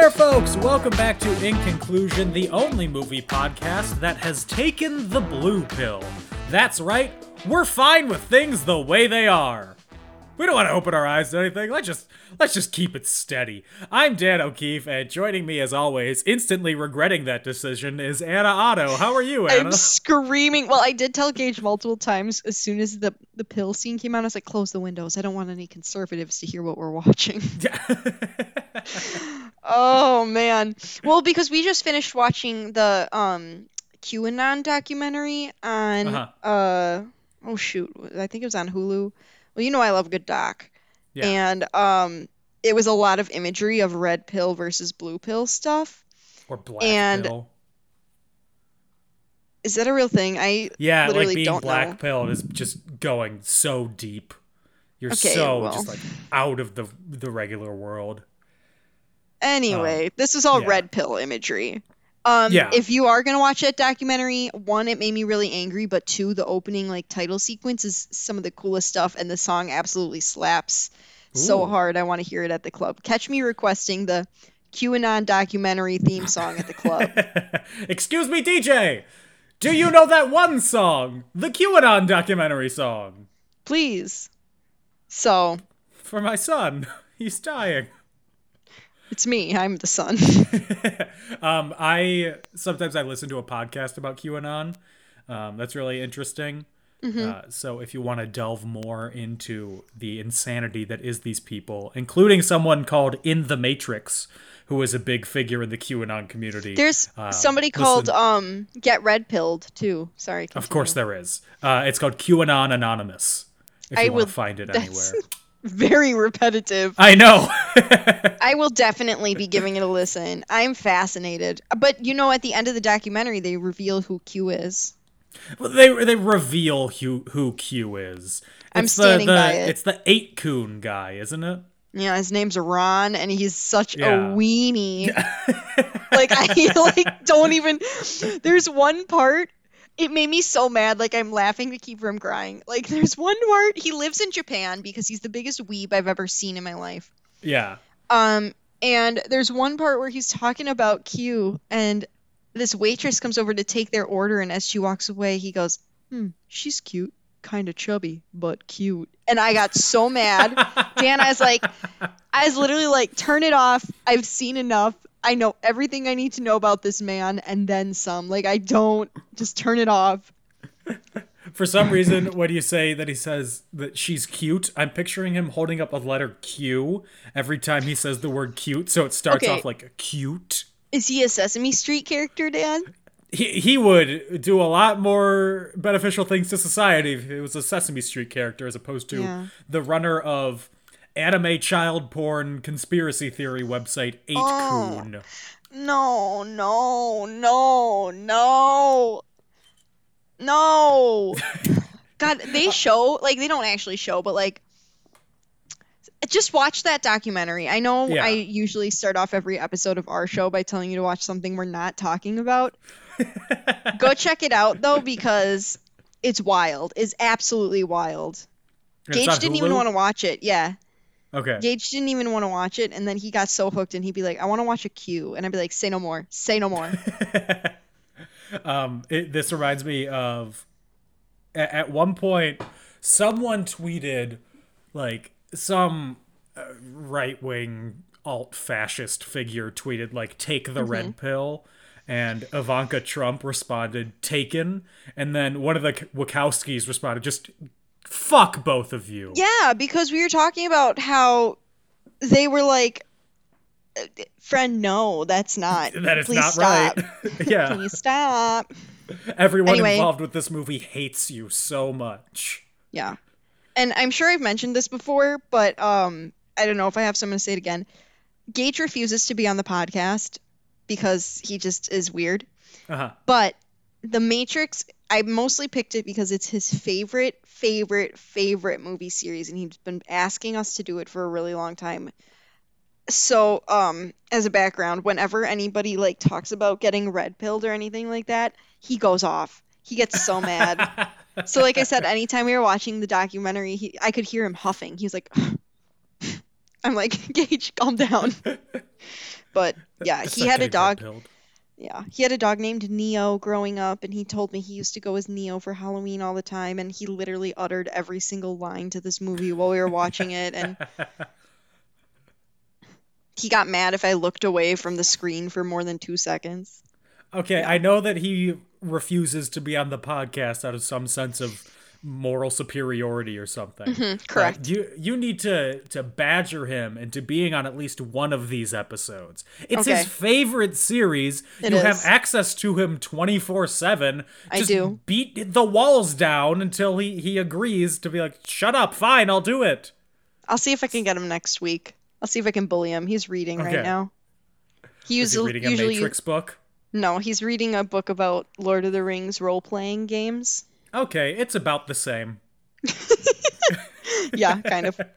there, folks! Welcome back to In Conclusion, the only movie podcast that has taken the blue pill. That's right, we're fine with things the way they are. We don't want to open our eyes to anything. Let's just let's just keep it steady. I'm Dan O'Keefe, and joining me as always, instantly regretting that decision, is Anna Otto. How are you, Anna? I'm screaming. Well, I did tell Gage multiple times as soon as the the pill scene came out. I was like, "Close the windows. I don't want any conservatives to hear what we're watching." oh man. Well, because we just finished watching the um QAnon documentary on Uh-huh. uh oh shoot, I think it was on Hulu. Well, you know I love good doc. Yeah. And um it was a lot of imagery of red pill versus blue pill stuff. or black and- pill. Is that a real thing? I Yeah, like being black know. pilled is just going so deep. You're Okay, so well. just like out of the the regular world. Anyway, this is all Um, yeah. red pill imagery. Um, Yeah. if you are gonna watch that documentary, one, it made me really angry, but two, the opening like title sequence is some of the coolest stuff, and the song absolutely slaps so hard. I want to hear it at the club. Catch me requesting the QAnon documentary theme song at the club. Excuse me, DJ. Do you know that one song, the QAnon documentary song, Please. So for my son? He's dying. It's me. I'm the son. Um, I sometimes I listen to a podcast about QAnon. Um, that's really interesting. Mm-hmm. Uh, so if you want to delve more into the insanity that is these people, including someone called In the Matrix, who is a big figure in the QAnon community. There's um, somebody called um Get Red Pilled too. Sorry. Of course, there is. Uh, it's called QAnon Anonymous. If I you want will- to find it anywhere. Very repetitive. I know. I will definitely be giving it a listen. I'm fascinated. But you know, at the end of the documentary, they reveal who Q is. Well, they they reveal who who Q is. I'm It's standing the, the, by it. It's the 8kun guy, isn't it? Yeah, his name's Ron, and he's such Yeah. a weenie. like I like don't even. There's one part. It made me so mad. Like I'm laughing to keep from crying. Like there's one part. He lives in Japan because he's the biggest weeb I've ever seen in my life. Yeah. Um, and there's one part where he's talking about Q, and this waitress comes over to take their order, and as she walks away, he goes, "Hmm, she's cute, kind of chubby, but cute." And I got so mad. Dan, I was like, I was literally like, "Turn it off. I've seen enough. I know everything I need to know about this man, and then some. Like, I don't just turn it off." For some reason, when you say that he says that she's cute, I'm picturing him holding up a letter Q every time he says the word cute, so it starts Okay. off like cute. Is he a Sesame Street character, Dan? He, he would do a lot more beneficial things to society if it was a Sesame Street character as opposed to Yeah. the runner of anime child porn conspiracy theory website 8 Oh. Coon. No, no, no, no, no. God, they uh, show like they don't actually show, but like just watch that documentary. I know Yeah. I usually start off every episode of our show by telling you to watch something we're not talking about. Go check it out though because it's wild. It's absolutely wild. It's Gage didn't even want to watch it. Yeah. Okay. Gage didn't even want to watch it, and then he got so hooked, and he'd be like, "I want to watch a Q," and I'd be like, "Say no more, say no more." um, it, this reminds me of at, at one point someone tweeted like some uh, right wing alt fascist figure tweeted like take the red pill and Ivanka Trump responded taken and then one of the Wachowskis responded just fuck both of you yeah, because we were talking about how they were like, "Uh, "Friend, no, that's not. that is Please not stop. right yeah Please stop." everyone Anyway. involved with this movie hates you so much Yeah, and I'm sure I've mentioned this before, but um, I don't know if I have someone to say it again. Gage refuses to be on the podcast because he just is weird. Uh-huh. But The Matrix, I mostly picked it because it's his favorite, favorite, favorite movie series, and he's been asking us to do it for a really long time. So, um, as a background, whenever anybody like talks about getting red pilled or anything like that, he goes off. He gets so mad. so, like I said, anytime we were watching the documentary, he, I could hear him huffing. He was like, I'm like, Gage, calm down. But yeah, Just he had a dog. red-pilled. Yeah, he had a dog named Neo growing up, and he told me he used to go as Neo for Halloween all the time, and he literally uttered every single line to this movie while we were watching it, and he got mad if I looked away from the screen for more than two seconds. Okay, I know that he refuses to be on the podcast out of some sense of moral superiority or something. Mm-hmm, correct. You you need to to badger him into being on at least one of these episodes. It's Okay. his favorite series. It you have access to him 24/7. I Just do. beat the walls down until he he agrees to be like, "Shut up, fine, I'll do it." I'll see if I can get him next week. I'll see if I can bully him. He's reading Okay. right now. He Is he usually, reading a usually Matrix book? no, he's reading a book about Lord of the Rings role playing games. Okay, it's about the same. Yeah, kind of.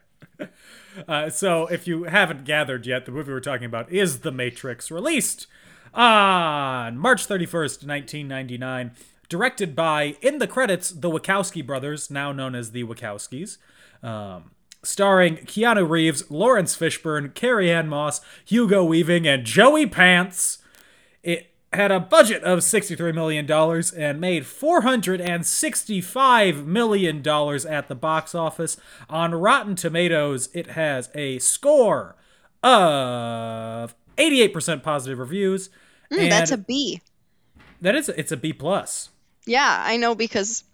Uh, so, if you haven't gathered yet, the movie we're talking about is The Matrix, released on March 31st, 1999. Directed by, in the credits, the Wachowski brothers, now known as the Wachowskis. Um, starring Keanu Reeves, Laurence Fishburne, Carrie Ann Moss, Hugo Weaving, and Joey Pants. Had a budget of $63 million and made $465 million at the box office. On Rotten Tomatoes, it has a score of 88% positive reviews. Mm, that's a B. that is it's a B plus. Yeah, I know because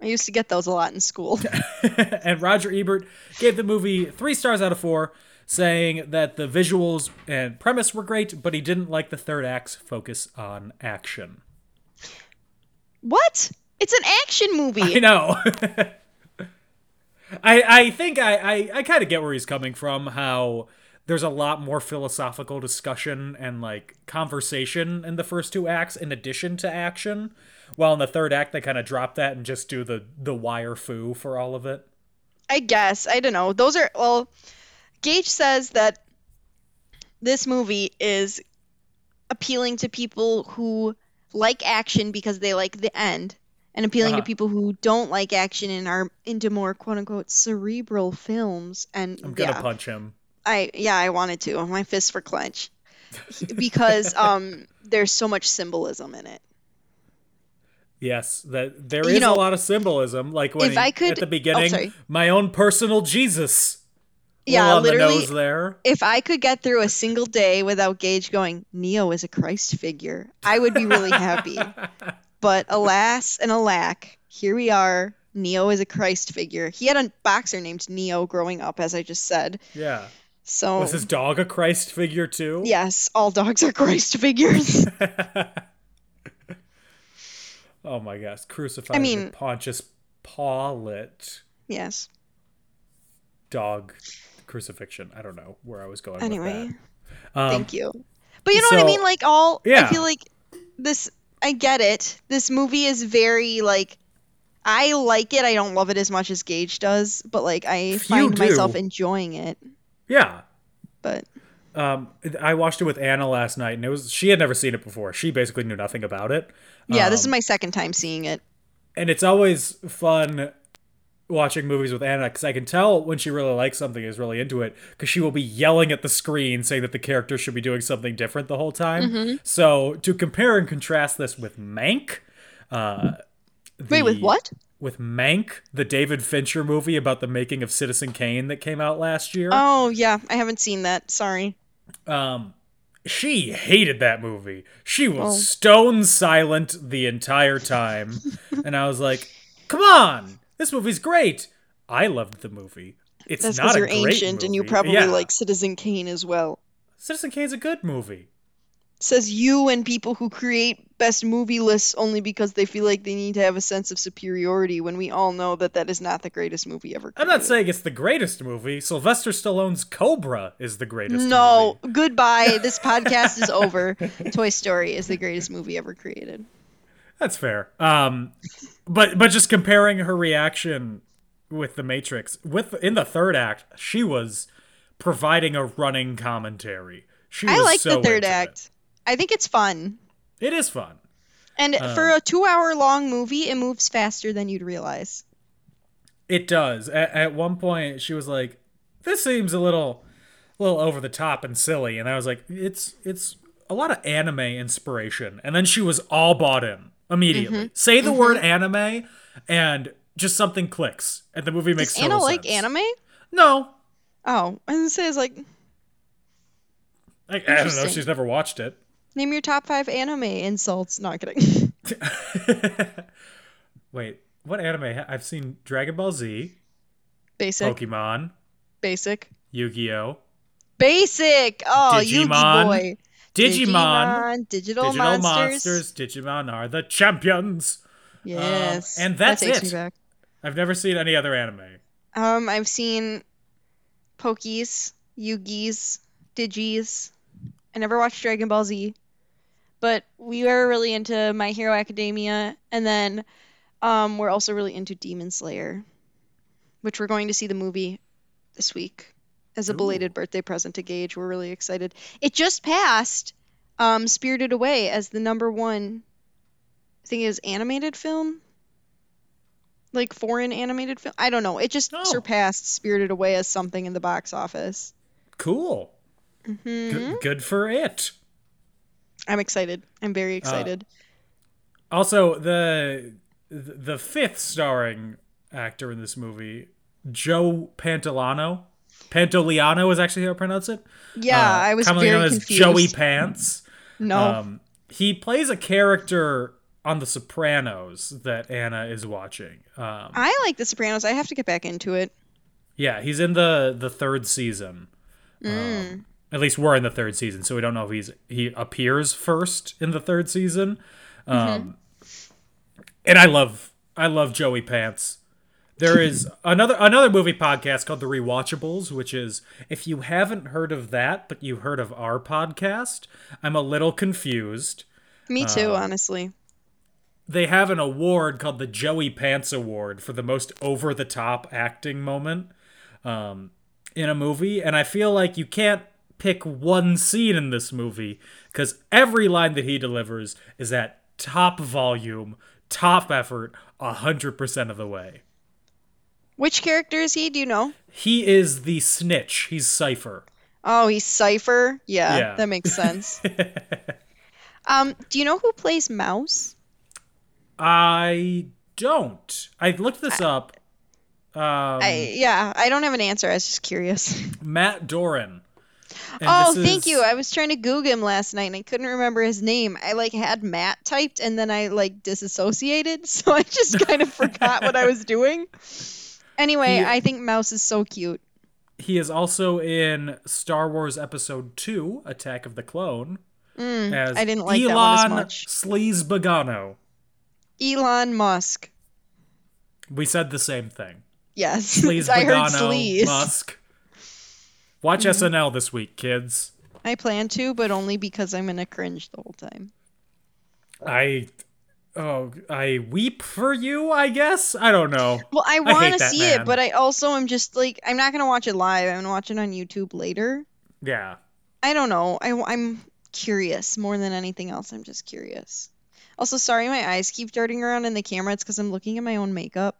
I used to get those a lot in school. and Roger Ebert gave the movie three stars out of four, saying that the visuals and premise were great, but he didn't like the third act's focus on action. what? It's an action movie. I know. I I think I I, I kind of get where he's coming from. How there's a lot more philosophical discussion and like conversation in the first two acts, in addition to action. While in the third act, they kind of drop that and just do the the wire fu for all of it. I guess. I don't know. Those are well Gage says that this movie is appealing to people who like action because they like the end and appealing Uh-huh. to people who don't like action and are into more quote unquote cerebral films and I'm gonna yeah. punch him. I yeah, I wanted to. My fists were clenched. because um there's so much symbolism in it. Yes, that there You know, a lot of symbolism. Like when if I he- could- at the oh, beginning, sorry. my own personal Jesus. Yeah, literally the if I could get through a single day without Gage going, Neo is a Christ figure, I would be really happy. but alas and alack, here we are. Neo is a Christ figure. He had a boxer named Neo growing up, as I just said. Yeah. So, Was his dog a Christ figure too? yes, all dogs are Christ figures. Oh my gosh, crucified I mean- Pontius Pilate yes. dog crucifixion. I don't know where I was going Anyway, with that. Um, thank you. But you know what I mean? Like, all. Yeah. I feel like this. I get it. This movie is very, like. I like it. I don't love it as much as Gage does, but like I find myself enjoying it. Yeah. But Um, I watched it with Anna last night, and it was she had never seen it before. She basically knew nothing about it. Yeah, this is Um, my second time seeing it. and it's always fun watching movies with Anna because I can tell when she really likes something is really into it because she will be yelling at the screen saying that the character should be doing something different the whole time. Mm-hmm. So to compare and contrast this with Mank, uh, Wait, with what? With Mank, the David Fincher movie about the making of Citizen Kane that came out last year. Oh yeah, I haven't seen that. Sorry. Um, she hated that movie. She was Oh. stone silent the entire time, and I was like, "Come on, this movie's great." I loved the movie. It's That's not you're ancient and you probably Yeah. like Citizen Kane as well. Citizen Kane's a good movie. Says you and people who create best movie lists only because they feel like they need to have a sense of superiority when we all know that that is not the greatest movie ever. I'm not saying it's the greatest movie. Sylvester Stallone's Cobra is the greatest. No, movie. goodbye. This podcast is over. Toy Story is the greatest movie ever created. That's fair. Um, but but just comparing her reaction with the Matrix with in the third act, she was providing a running commentary. She I like so the third into it. act. I think it's fun. It is fun. And Um, for a two hour long movie, it moves faster than you'd realize. It does. At, at one point, she was like, "This seems a little, a little over the top and silly," and I was like, "It's it's a lot of anime inspiration." And then she was all bought in immediately. Mm-hmm. Say the word anime, and just something clicks, and the movie makes Does Anna like sense. anime? No, Oh, gonna say, it's like, I, I don't know. She's never watched it. name your top five anime insults. Not kidding. Wait, what anime? I've seen Dragon Ball Z, Basic. Pokemon, Basic. Yu-Gi-Oh, Basic. Oh, Yugi Digimon, boy. Digimon. Digital, Digital monsters. monsters. Digimon are the champions. Yes. and that's takes it. I've never seen any other anime. Um, I've seen Pokies, Yugis, Digis. I never watched Dragon Ball Z, but we were really into My Hero Academia, and then um, we're also really into Demon Slayer, which we're going to see the movie this week as a belated birthday present to Gage. We're really excited. It just passed um, Spirited Away as the number one. I think it is animated film like foreign animated film. I don't know. It just Oh. surpassed Spirited Away as something in the box office. Cool. Mm-hmm. Good, good for it. I'm excited. I'm Uh, very excited. Also, the the fifth starring actor in this movie, Joe Pantoliano. Pantoliano is actually how I pronounce it. yeah, Uh, I was commonly very known as confused. Joey Pants. no, Um, he plays a character on The Sopranos that Anna is watching. Um, I like The Sopranos. I have to get back into it. yeah, he's in the the third season. Mm. Um, at least we're in the third season, so we don't know if he's he appears first in the third season. Um, Mm-hmm. And I love I love Joey Pants. There is another another movie podcast called The Rewatchables, which is if you haven't heard of that, but you've heard of our podcast, I'm a little confused. Me too, Uh, honestly. They have an award called the Joey Pants Award for the most over the top acting moment um, in a movie, and I feel like you can't pick one scene in this movie because every line that he delivers is at top volume, top effort, hundred percent of the way. Which character is he? Do you know? He is the snitch. He's Cypher. Oh, he's Cypher. Yeah, Yeah. that makes sense. um, do you know who plays Mouse? I don't. I looked this up. Um, I yeah, I don't have an answer. I was just curious. Matt Doran. And oh, thank is- you. I was trying to Google him last night and I couldn't remember his name. I like had Matt typed and then I like disassociated, so I just kind of forgot what I was doing. Anyway, He- I think Mouse is so cute. He is also in Star Wars Episode 2, Attack of the Clone. as Mm, I didn't like Elon that one as much. Sleazebaggano. Elon Musk. We said the same thing. Yes. Sleaze I heard sleaze. Musk. Watch Mm-hmm. SNL this week, kids. I plan to, but only because I'm gonna cringe the whole time. I oh I weep for you, I guess. I don't know. Well, I want to see man. it, but I also am just like I'm not gonna watch it live. I'm gonna watch it on YouTube later. Yeah. I don't know. I, I, am curious more than anything else. I'm just curious. Also, sorry, my eyes keep darting around in the camera. It's because I'm looking at my own makeup.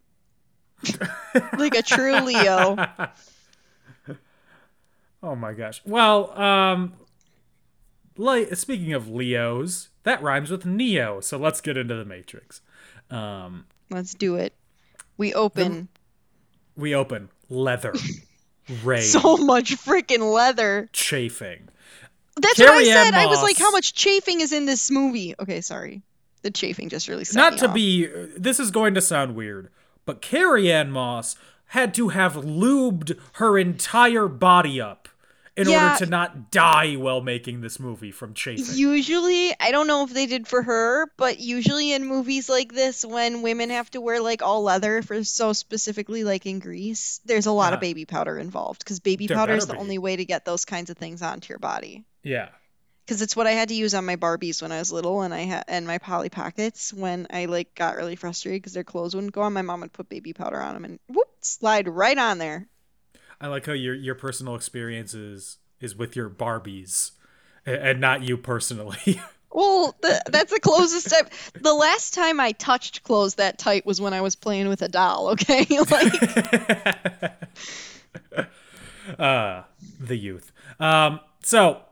like a true Leo. Oh my gosh. Well, um like speaking of Leos, that rhymes with Neo, so let's get into the Matrix. Um Let's do it. We open we open leather. Ray. so much freaking leather. chafing. That's what I Carrie said. I was like, how much chafing is in this movie? Okay, sorry. The chafing just really set Not to off. be this is going to sound weird, but Carrie Ann Moss had to have lubed her entire body up in Yeah. order to not die while making this movie from chafing. Usually, I don't know if they did for her, but usually in movies like this, when women have to wear like all leather for so specifically like in Grease, there's a lot of Uh-huh. baby powder involved because baby There powder is the be. only way to get those kinds of things onto your body. yeah. Because it's what I had to use on my Barbies when I was little, and I had and my Polly Pockets when I like got really frustrated because their clothes wouldn't go on. My mom would put baby powder on them and whoop, slide right on there. I like how your your personal experience is, with your Barbies and not you personally. Well, the, that's the closest I've. The last time I touched clothes that tight was when I was playing with a doll. Okay, like uh, the youth. Um, so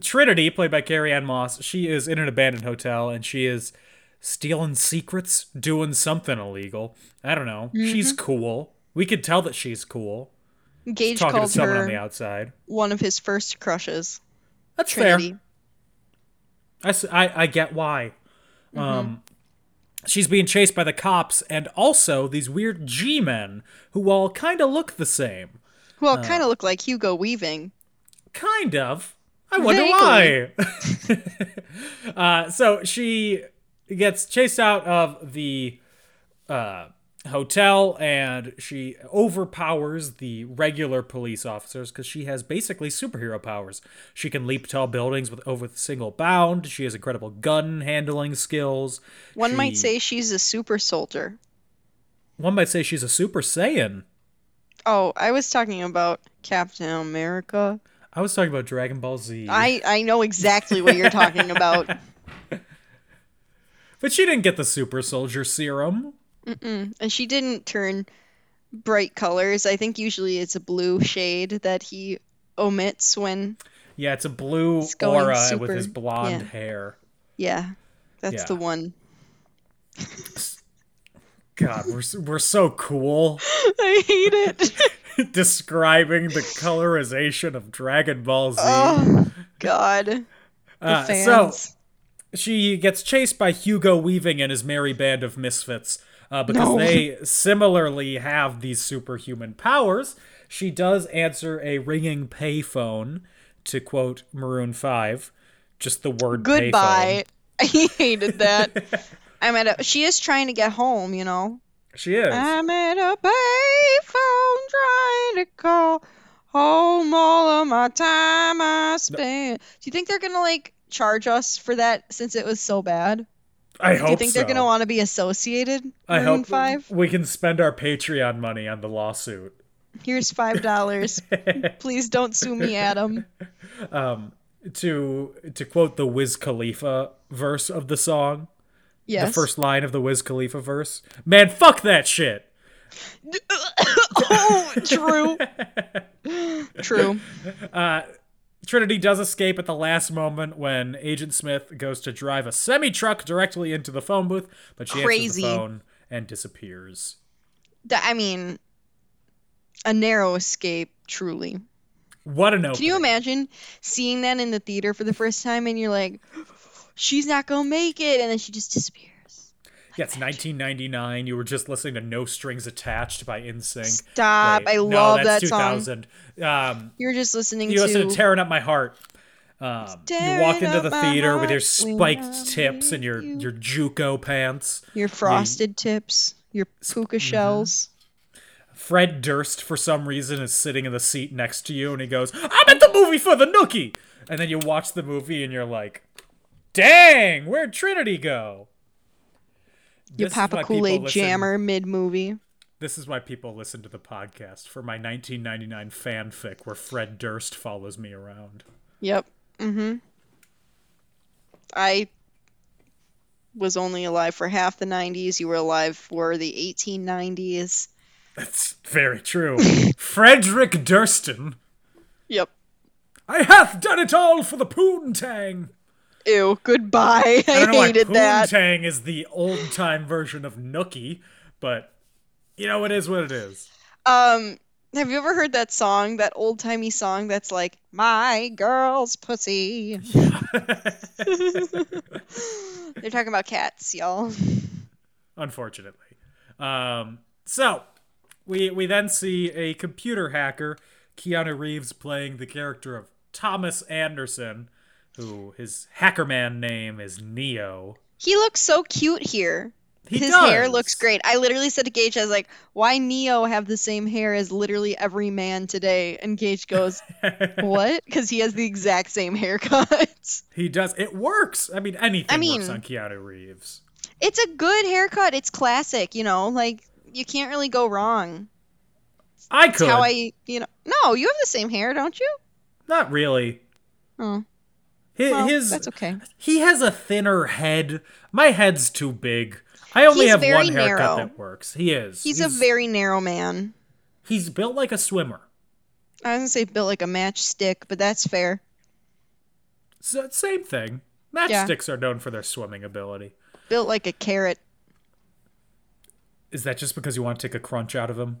Trinity, played by Carrie Ann Moss, she is in an abandoned hotel and she is stealing secrets, doing something illegal. I don't know. She's cool. We could tell that she's cool. Gage Talking to called someone on the her outside. one of his first crushes. That's Trinity. fair. I, I- I get why. Mm-hmm. Um, she's being chased by the cops and also these weird G-men who all kind of look the same. Who Well, kind of look like Hugo Weaving. Kind of. I wonder why. uh, so she gets chased out of the uh, hotel and she overpowers the regular police officers because she has basically superhero powers. She can leap tall buildings with over the single bound. She has incredible gun handling skills. One might say she's a super soldier. one might say she's a super saiyan. Oh, I was talking about Captain America. I was talking about Dragon Ball Z. I I know exactly what you're talking about. but she didn't get the super soldier serum. And she didn't turn bright colors. I think usually it's a blue shade that he omits when Yeah, it's a blue It's aura with his blonde yeah. hair. yeah. That's Yeah. the one. God, we're we're so cool I hate it. describing the colorization of Dragon Ball Z. oh god. The Uh, fans. so she gets chased by Hugo Weaving and his merry band of misfits uh, because No. they similarly have these superhuman powers. She does answer a ringing payphone to quote Maroon Five, just the word Goodbye. payphone. I hated that. I'm at a she is trying to get home, you know. She is. I'm at a payphone trying to call home all of my time I spent. Do you think they're gonna like charge us for that since it was so bad? I hope Do you think so. they're gonna want to be associated? I Maroon hope Five. we can spend our Patreon money on the lawsuit. Here's five dollars. Please don't sue me, Adam. Um, to to quote the Wiz Khalifa verse of the song, Yes. the first line of the Wiz Khalifa verse. Man, fuck that shit. oh, true. true. Uh, Trinity does escape at the last moment when Agent Smith goes to drive a semi truck directly into the phone booth, but she Crazy. answers the phone and disappears. I mean, a narrow escape, truly. What an opening! Can you imagine seeing that in the theater for the first time and you're like, she's not gonna make it, and then she just disappears. Yeah, it's 1999. You were just listening to No Strings Attached by NSYNC. Stop! Wait, I no, love that song. Um, You're just listening you to. listen to Tearing Up My Heart. Um, you walk into the theater with your spiked tips and your, you. your JNCO pants. your frosted tips, your Mm-hmm. shells. Fred Durst, for some reason, is sitting in the seat next to you, and he goes, "I'm at the movie for the nookie." And then you watch the movie, and you're like, "Dang, where'd Trinity go?" You This pop a Kool Aid jammer mid movie. This is why people listen to the podcast for my 1999 fanfic where Fred Durst follows me around. Yep. Mm-hmm. I was only alive for half the 90s. You were alive for the 1890s. That's very true. Frederick Durston. Yep. I hath done it all for the poontang. Ew. Goodbye. I, I don't know why hated that. poontang is the old time version of Nookie, but you know it is what it is. Um, have you ever heard that song, that old timey song that's like, My girl's pussy? They're talking about cats, y'all. Unfortunately. Um, so we we then see a computer hacker Keanu Reeves playing the character of Thomas Anderson, who his hackerman name is Neo. He looks so cute here. He His does. hair looks great. I literally said to Gage, I was like, why Neo have the same hair as literally every man today? And Gage goes, what? Because he has the exact same haircut. He does. It works. I mean, anything I mean- works on Keanu Reeves. it's a good haircut. It's classic, you know, like you can't really go wrong. I It's could. how I, you know, no, you have the same hair, don't you? Not really. Oh, His, well, his that's okay. he has a thinner head. My head's too big. I only He's have one haircut narrow. that works. He is. He's, a very narrow man. he's built like a swimmer. I was gonna say built like a matchstick, but that's fair. So, same thing. Yeah. Matchsticks are known for their swimming ability. Built like a carrot. Is that just because you want to take a crunch out of him?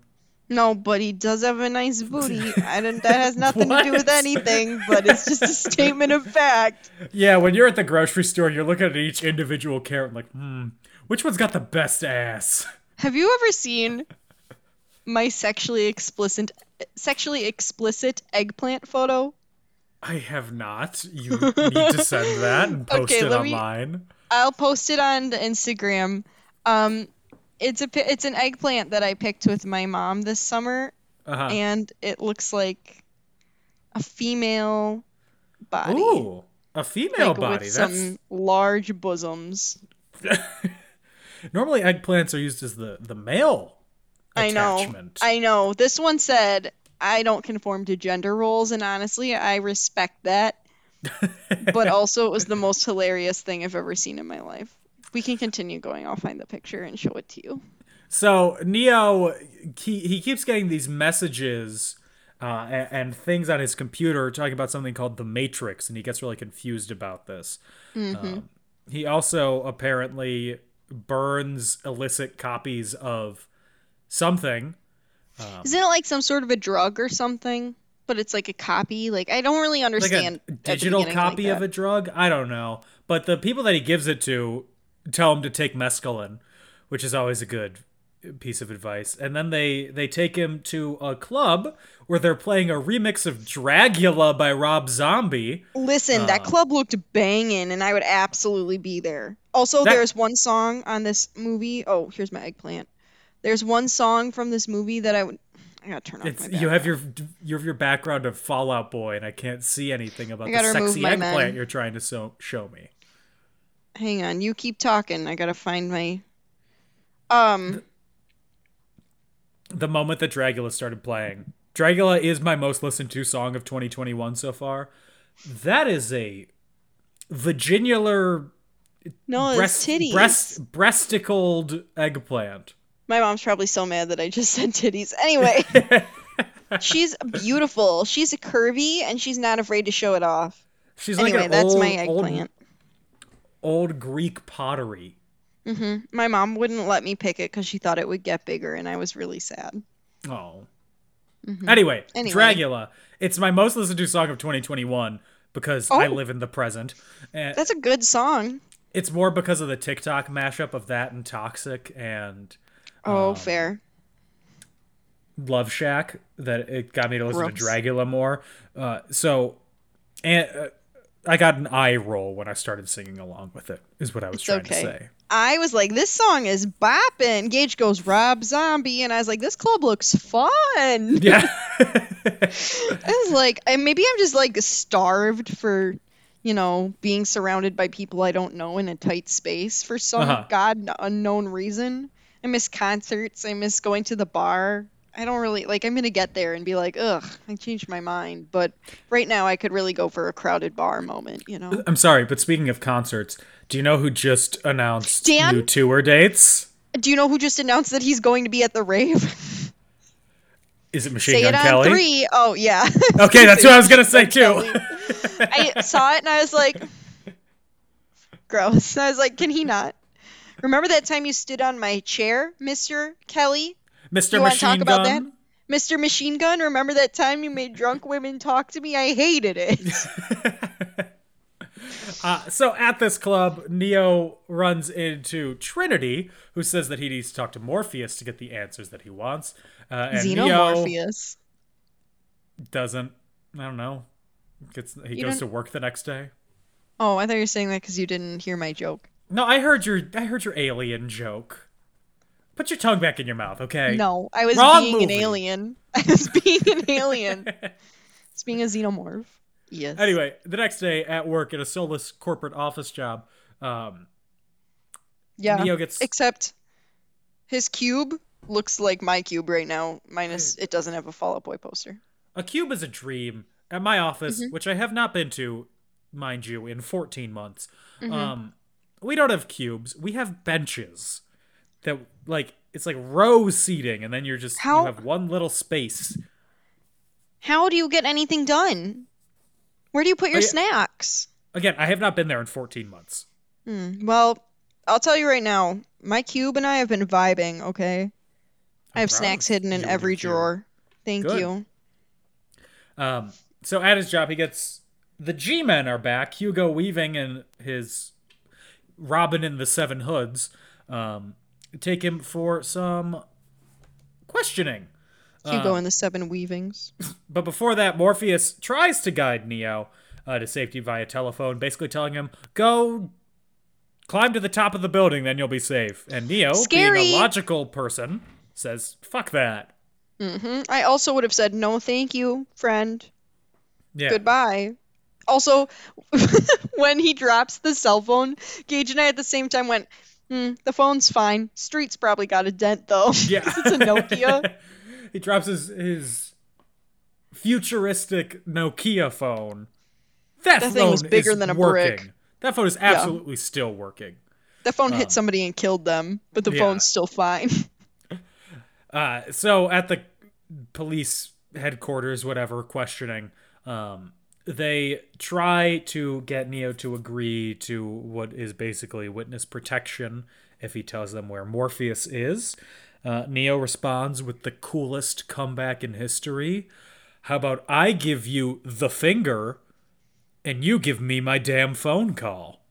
No, but he does have a nice booty. I don't. That has nothing to do with anything, but it's just a statement of fact. Yeah, when you're at the grocery store, you're looking at each individual carrot like, hmm, which one's got the best ass? Have you ever seen my sexually explicit, sexually explicit eggplant photo? I have not. You need to send that and post Okay, it let me- online. I'll post it on the Instagram. Um, it's a it's an eggplant that I picked with my mom this summer, Uh-huh. and it looks like a female body, Ooh, a female like body. with That's some large bosoms. normally eggplants are used as the the male I know. I know. This one said, I don't conform to gender roles, and honestly, I respect that. but also, it was the most hilarious thing I've ever seen in my life. We can continue going. I'll find the picture and show it to you. So Neo, he, he keeps getting these messages uh, and, and things on his computer talking about something called the Matrix, and he gets really confused about this. Um, he also apparently burns illicit copies of something. Isn't it like some sort of a drug or something? But it's like a copy. Like I don't really Like understand. a digital beginning like copy of a drug? I don't know. But the people that he gives it to tell him to take mescaline, which is always a good piece of advice. And then they they take him to a club where they're playing a remix of Dragula by Rob Zombie. Listen, that Uh, club looked banging, and I would absolutely be there. Also, That- there's one song on this movie. Oh, here's my eggplant. There's one song from this movie that I would. I gotta turn off you have your you have your background of Fall Out Boy, and I can't see anything about the sexy eggplant men. you're trying to so, show me. Hang on, you keep talking. I gotta find my. Um, the moment that Dragula started playing. Dragula is my most listened to song of 2021 so far. That is a vaginular no, it's breast, titties. breast breasticled eggplant. My mom's probably so mad that I just said titties. Anyway, she's beautiful. She's a curvy, and she's not afraid to show it off. She's Anyway, like an that's old, my eggplant. Old, old Greek pottery. hmm My mom wouldn't let me pick it because she thought it would get bigger, and I was really sad. Oh. Anyway, Mm-hmm. Anyway. Dragula. It's my most listened to song of 2021 because I Oh. live in the present. And That's a good song. it's more because of the TikTok mashup of that and Toxic and Oh, Um, fair. Love Shack that it got me to listen to Gross. Dragula more. Uh, so, and uh, I got an eye roll when I started singing along with it. Is what I was It's trying okay. to say. I was like, this song is bopping. Gage goes, Rob Zombie. And I was like, this club looks fun. Yeah. I was like, maybe I'm just like starved for, you know, being surrounded by people I don't know in a tight space for some Uh-huh. god unknown reason. I miss concerts. I miss going to the bar. I don't really like. I'm gonna get there and be like, ugh, I changed my mind. But right now, I could really go for a crowded bar moment. You know, I'm sorry, but speaking of concerts, do you know who just announced Dan? new tour dates? do you know who just announced that he's going to be at the rave? Is it Machine Say Gun it on Kelly? three. Oh yeah. Okay, that's what I was gonna say too. I saw it and I was like, gross. I was like, can he not? Remember that time you stood on my chair, Mr. Kelly? Mr. You wanna talk Machine about Gun. Mr. Machine Gun? Remember that time you made drunk women talk to me? I hated it. Uh, so at this club, Neo runs into Trinity, who says that he needs to talk to Morpheus to get the answers that he wants. Uh, and Neo, Xenomorpheus. doesn't. I don't know. Gets he You goes to work the next day. Oh, I thought you were saying that because you didn't hear my joke. No, I heard your I heard your alien joke. Put your tongue back in your mouth, okay? No, I was Wrong being movie. an alien. I was being an alien. It's being a xenomorph. Yes. Anyway, the next day at work at a soulless corporate office job, um, Yeah. Neo gets Except his cube looks like my cube right now, minus it doesn't have a Fall Out Boy poster. a cube is a dream at my office, Mm-hmm. which I have not been to, mind you, in 14 months. Mm-hmm. Um, we don't have cubes. We have benches that like it's like row seating, and then you're just How- you have one little space. How do you get anything done? Where do you put your yeah. snacks? Again, I have not been there in 14 months. Hmm. Well, I'll tell you right now, my cube and I have been vibing, okay? I have snacks hidden in and every drawer. Thank Good. you. Um, so at his job, he gets the G-men are back. Hugo Weaving and his Robin in the Seven Hoods um, take him for some questioning. Hugo Um, and the Seven Weavings. But before that, Morpheus tries to guide Neo uh, to safety via telephone, basically telling him, "Go." Climb to the top of the building, then you'll be safe. And Neo, being a logical person, says, "Fuck that." hmm I also would have said, no, thank you, friend. Yeah. Goodbye. Also, when he drops the cell phone, Gage and I at the same time went, hmm, the phone's fine. Street's probably got a dent, though. Yeah. it's a Nokia. he drops his his futuristic Nokia phone. That, That phone thing was bigger is than a working. brick. That phone is absolutely still working. That phone Um, hit somebody and killed them, but the yeah. phone's still fine. Uh, so at the police headquarters, whatever, questioning, um, they try to get Neo to agree to what is basically witness protection if he tells them where Morpheus is. Uh, Neo responds with the coolest comeback in history. How about I give you the finger and you give me my damn phone call?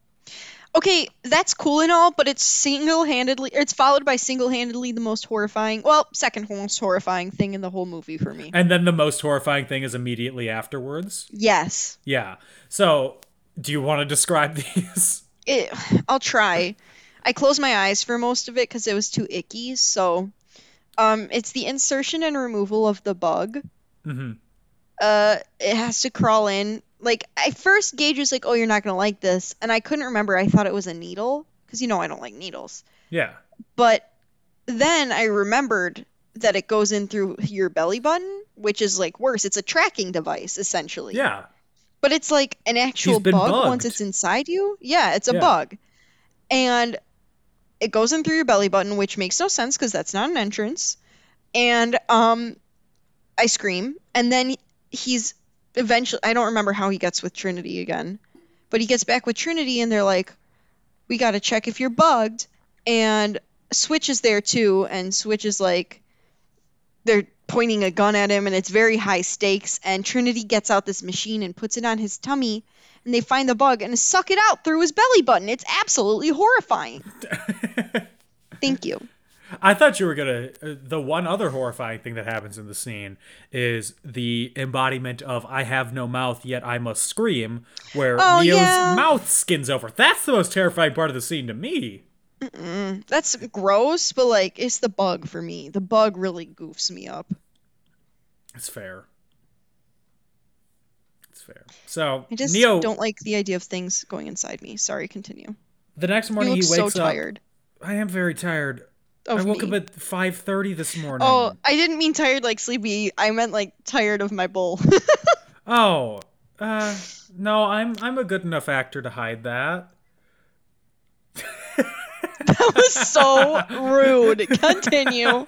Okay, that's cool and all, but it's single-handedly, it's followed by single-handedly the most horrifying, well, second most horrifying thing in the whole movie for me. And then the most horrifying thing is immediately afterwards. Yes. Yeah. So, do you want to describe these? it, I'll try. I closed my eyes for most of it because it was too icky. So, um, it's the insertion and removal of the bug. Mm-hmm. Uh, it has to crawl in. Like at first, Gage was like, "Oh, you're not gonna like this," and I couldn't remember. I thought it was a needle because you know I don't like needles. Yeah. But then I remembered that it goes in through your belly button, which is like worse. It's a tracking device essentially. Yeah. But it's like an actual bug once it's inside you. Yeah, it's a Yeah. bug. And it goes in through your belly button, which makes no sense because that's not an entrance. And um I scream, and then he's eventually I don't remember how he gets with Trinity again. But he gets back with Trinity and they're like, We gotta check if you're bugged. And Switch is there too, and Switch is like they're pointing a gun at him and it's very high stakes and trinity gets out this machine and puts it on his tummy and they find the bug and suck it out through his belly button. It's absolutely horrifying. Thank you I thought you were gonna. Uh, the one other horrifying thing that happens in the scene is the embodiment of "I have no mouth, yet I must scream," where Oh, Neo's yeah. mouth skins over. That's the most terrifying part of the scene to me. that's gross but like it's the bug for me the bug really goofs me up It's fair. It's fair. So i just Neo, don't like the idea of things going inside me sorry continue the next morning he so wakes up. tired I am very tired. I woke me. up at five thirty this morning. oh i didn't mean tired like sleepy i meant like tired of my bowl Oh, uh, no, I'm I'm a good enough actor to hide that. that was so rude continue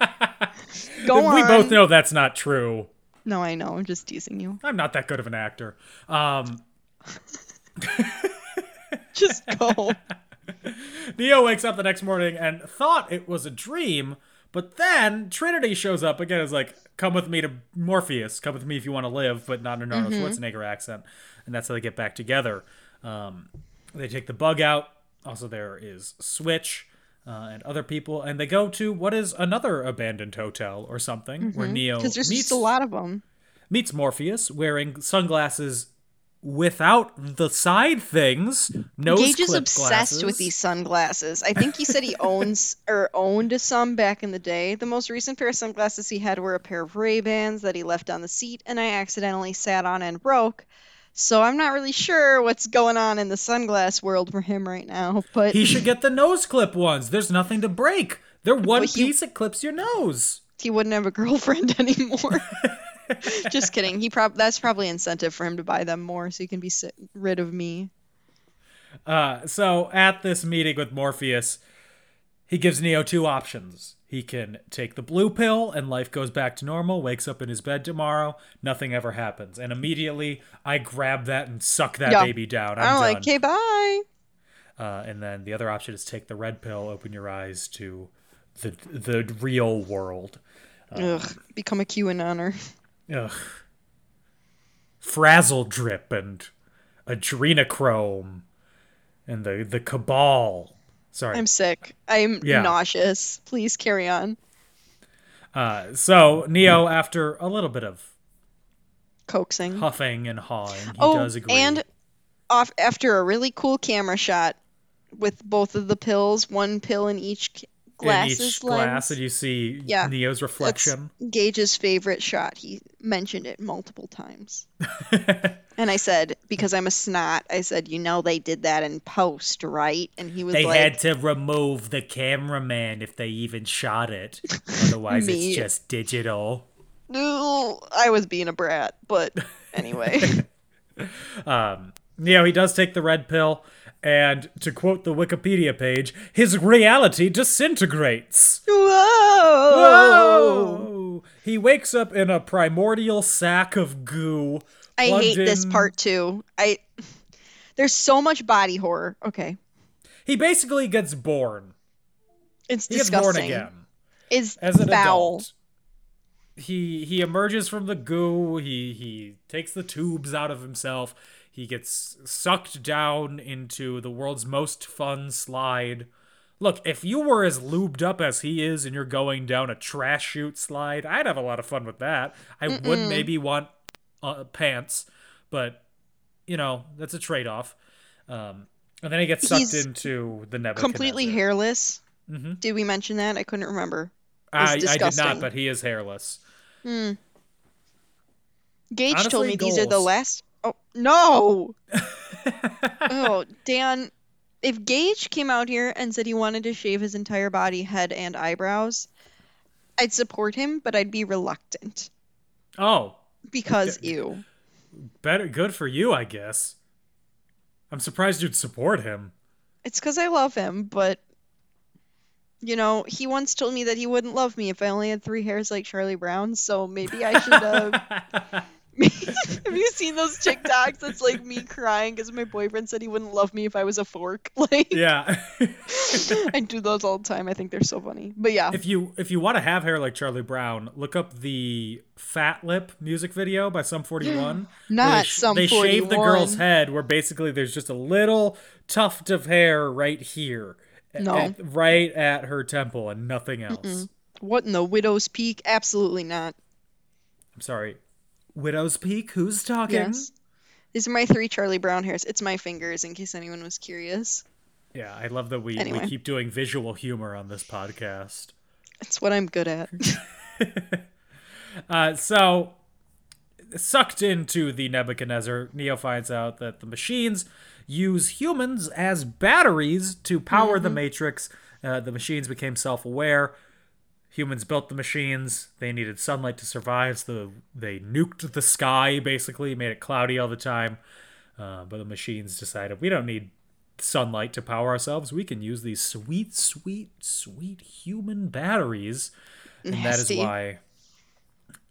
go on we both know that's not true. no i know i'm just teasing you I'm not that good of an actor. Um, just go Neo wakes up the next morning and thought it was a dream, but then Trinity shows up again. Is like, "Come with me to Morpheus. Come with me if you want to live," but not in an Arnold Schwarzenegger accent, and that's how they get back together. Um, they take the bug out. Also, there is Switch. Uh, and other people, and they go to what is another abandoned hotel or something, where Neo because there's meets just a lot of them meets Morpheus wearing sunglasses without the side things. Nose Gage is obsessed glasses. with these sunglasses. I think he said he owns or owned some back in the day. The most recent pair of sunglasses he had were a pair of Ray Bans that he left on the seat, and I accidentally sat on and broke. So I'm not really sure what's going on in the sunglass world for him right now. But He should get the nose clip ones. There's nothing to break. They're one he- piece that clips your nose. he wouldn't have a girlfriend anymore. Just kidding. He prob that's probably incentive for him to buy them more, so he can be si- rid of me. Uh, so at this meeting with Morpheus, he gives Neo two options. He can take the blue pill and life goes back to normal, wakes up in his bed tomorrow, nothing ever happens. And immediately I grab that and suck that Yeah. baby down. I'm, I'm like, okay, bye. uh, and then the other option is take the red pill, open your eyes to the the real world. Ugh, become a QAnoner. Ugh. Frazzledrip and adrenochrome and the the cabal. Sorry. I'm sick. I'm Yeah. nauseous. Please carry on. Uh, so Neo, after a little bit of Coaxing. huffing and hawing, he oh, does agree. and off after a really cool camera shot with both of the pills, one pill in each c- in glasses each lens. glass, and you see Yeah, Neo's That's reflection. Gage's favorite shot. He mentioned it multiple times. and I said, because I'm a snot, I said, you know, they did that in post, right? And he was They like, had to remove the cameraman if they even shot it. Otherwise, it's just digital. no, I was being a brat. But anyway, Um, Neo, he does take the red pill, and to quote the Wikipedia page, his reality disintegrates. whoa, Whoa! He wakes up in a primordial sack of goo. I hate this part too. I there's so much body horror. Okay, He basically gets born. it's He gets born again It's as an foul. adult. He he emerges from the goo. He he takes the tubes out of himself. He gets sucked down into the world's most fun slide. Look, if you were as lubed up as he is and you're going down a trash chute slide, I'd have a lot of fun with that. I would maybe want uh, pants, but you know that's a trade-off. Um, and then he gets sucked He's into the Nebuchadnezzar. Completely hairless. Mhm. Did we mention that? I couldn't remember. I, I did not, but he is hairless. Gage told Honestly, me these are the last. Oh no! oh, Dan. If Gage came out here and said he wanted to shave his entire body, head, and eyebrows, I'd support him, but I'd be reluctant Oh, because ew. better good for you, I guess. I'm surprised you'd support him. It's because I love him, but you know, he once told me that he wouldn't love me if I only had three hairs like Charlie Brown. So maybe I should. Uh... Have you seen those TikToks? That's like me crying because my boyfriend said he wouldn't love me if I was a fork. Like yeah. I do those all the time. I think they're so funny. But yeah, if you if you want to have hair like Charlie Brown, look up the Fat Lip music video by Sum 41. Not they sh- Sum They shave the girl's head where basically there's just a little tuft of hair right here. No. at- right at her temple and nothing else. what in the widow's peak? Absolutely not. I'm sorry. Widow's Peak, who's talking? Yes. These are my three Charlie Brown hairs. It's my fingers, in case anyone was curious. Yeah, I love that we, Anyway. we keep doing visual humor on this podcast. It's what I'm good at. Uh, so, sucked into the Nebuchadnezzar, Neo finds out that the machines use humans as batteries to power the Matrix. Uh, the machines became self aware. Humans built the machines. They needed sunlight to survive, so they nuked the sky, basically, made it cloudy all the time. Uh, but the machines decided we don't need sunlight to power ourselves. We can use these sweet, sweet, sweet human batteries. And that is why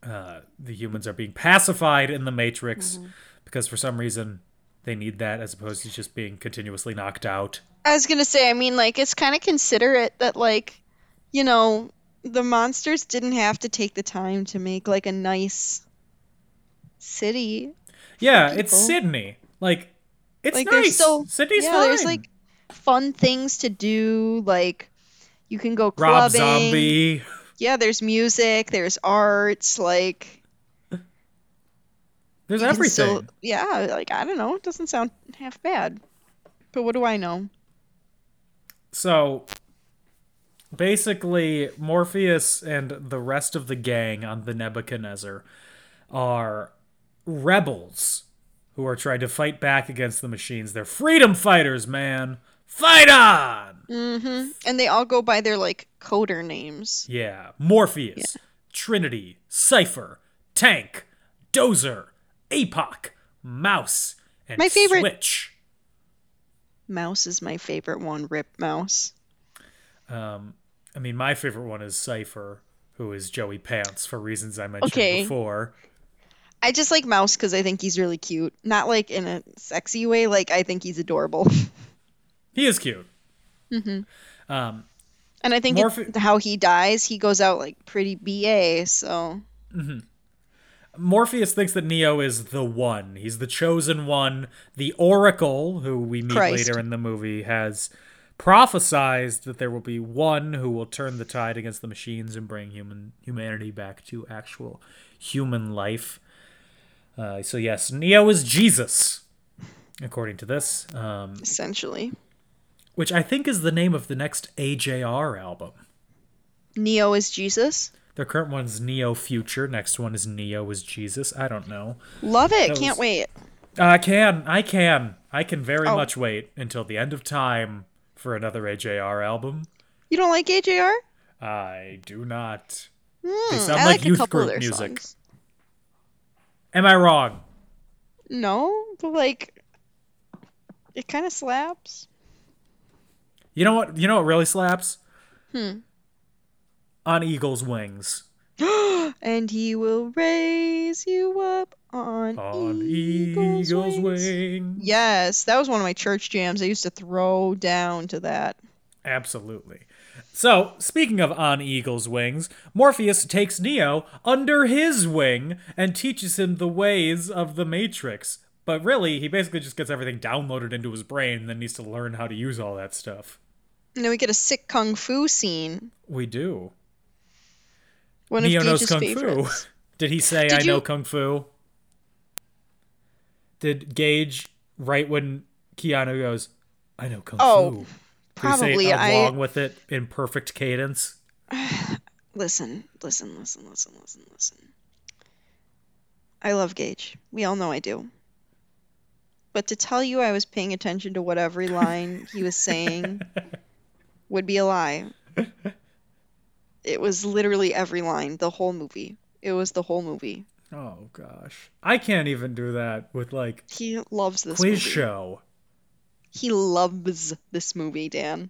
uh, the humans are being pacified in the Matrix Mm-hmm. because for some reason they need that as opposed to just being continuously knocked out. I was gonna say, I mean, like, it's kind of considerate that, like, you know, the monsters didn't have to take the time to make like a nice city. Yeah, it's. Sydney. Like, it's Like, nice. still Sydney's yeah, fine. there's like fun things to do. Like, you can go clubbing. Rob. Zombie. Yeah, there's music. There's arts. Like, There's everything. still- yeah, like I don't know. It doesn't sound half bad. But what do I know? So basically, Morpheus and the rest of the gang on the Nebuchadnezzar are rebels who are trying to fight back against the machines. They're freedom fighters, man. Fight on! Mm-hmm. And they all go by their like coder names. Yeah. Morpheus, Trinity, Cypher, Tank, Dozer, Apoc, Mouse, and My favorite- Switch. Mouse is my favorite one. Rip Mouse. Um, I mean, my favorite one is Cypher, who is Joey Pants for reasons I mentioned Okay. before. I just like Mouse because I think he's really cute. Not like in a sexy way. Like I think he's adorable. He is cute. Mm-hmm. Um, And I think it, how he dies, he goes out like pretty ba. So Mm-hmm. Morpheus thinks that Neo is the one. He's the chosen one. The Oracle, who we meet Christ. later in the movie, has prophesized that there will be one who will turn the tide against the machines and bring human humanity back to actual human life. Uh, so yes, Neo is Jesus, according to this, um, essentially, which I think is the name of the next AJR album. Neo is Jesus. The current one's Neotheater. Next one is Neo is Jesus. I don't know. Love it. That Can't was- wait. I can. I can. I can very Oh. much wait until the end of time for another AJR album. You don't like AJR? I do not. They sound I like like, youth a couple of group music. songs. Am I wrong? No, but like, it kind of slaps. You know what? You know what really slaps? Hmm. On Eagle's Wings. and he will raise you up on, On eagle's, Eagle's wings. Wings. Yes, that was one of my church jams. I used to throw down to that. Absolutely. So, speaking of on Eagle's wings, Morpheus takes Neo under his wing and teaches him the ways of the Matrix. But really, he basically just gets everything downloaded into his brain and then needs to learn how to use all that stuff. And then we get a sick kung fu scene. We do. One Neo knows Kung favorites. Fu. Did he say, Did I know Kung Fu? Did Gage, right when Keanu goes, I know Kung Oh, Fu? He say Probably. it I along with it in perfect cadence? listen, listen, listen, listen, listen, listen. I love Gage. We all know I do. But to tell you I was paying attention to what every line he was saying would be a lie. It was literally every line, the whole movie. It was the whole movie. Oh gosh, I can't even do that with like He loves this quiz movie. show. He loves this movie, Dan.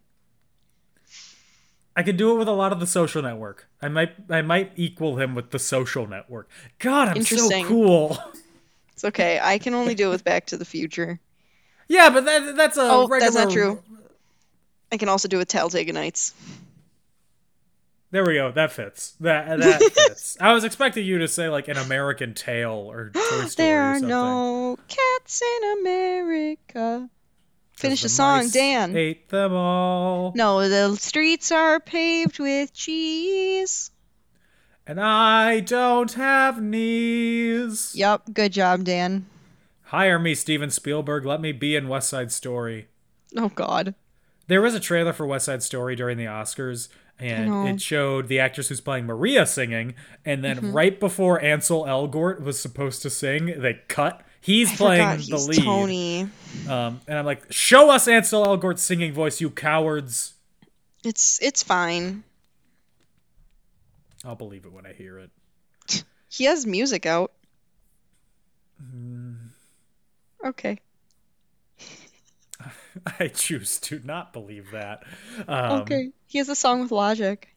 I could do it with a lot of the Social Network. I might, I might equal him with the Social Network. God, I'm so cool. It's okay. I can only do it with Back to the Future. Yeah, but that, that's a Oh, regular. that's not true. I can also do it with Talladega Nights. There we go. That fits. That that fits. I was expecting you to say like an American Tail or Toy Story there are no cats in America. Finish the the song, Dan. Ate them all. No, the streets are paved with cheese. And I don't have knees. Yep. good job, Dan. Hire me, Steven Spielberg. Let me be in West Side Story. Oh God. There was a trailer for West Side Story during the Oscars, and it showed the actress who's playing Maria singing, and then Mm-hmm. right before Ansel Elgort was supposed to sing, they cut. He's I playing the he's lead. Tony. Um, and I'm like, show us Ansel Elgort's singing voice, you cowards. It's it's fine. I'll believe it when I hear it. He has music out. Mm. Okay. I choose to not believe that. Um, okay. He has a song with Logic.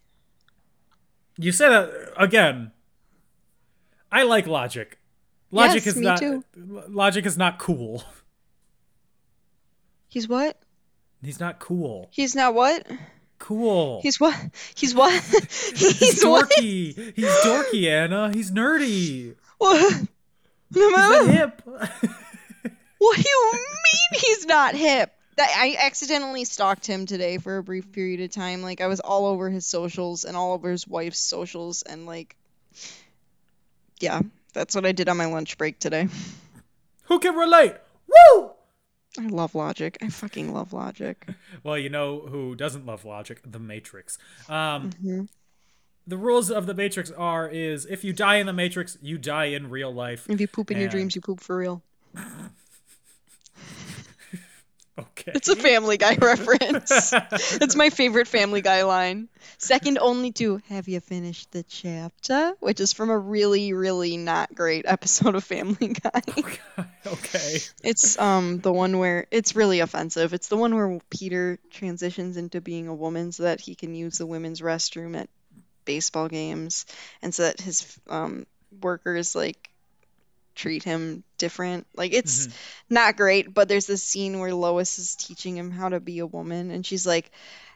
You said that again. I like Logic. Logic Yes, is not. too. Logic is not cool. He's what? He's not cool. He's not what? Cool. He's what? He's what? He's He's what? dorky. He's dorky, Anna. He's nerdy. What? He's not hip. What do you mean he's not hip? That I accidentally stalked him today for a brief period of time. Like I was all over his socials and all over his wife's socials and like yeah, That's what I did on my lunch break today. Who can relate? Woo! I love logic. I fucking love logic. Well, you know who doesn't love logic? The Matrix. Um, Mhm. The rules of the Matrix are: is if you die in the Matrix, you die in real life. If you poop in your dreams, you poop for real. Okay. It's a Family Guy reference. It's my favorite Family Guy line. Second only to "Have you finished the chapter?" which is from a really, really not great episode of Family Guy. okay. It's um the one where it's really offensive. It's the one where Peter transitions into being a woman so that he can use the women's restroom at baseball games, and so that his um workers like treat him different. Like it's not great, but there's this scene where Lois is teaching him how to be a woman, and she's like,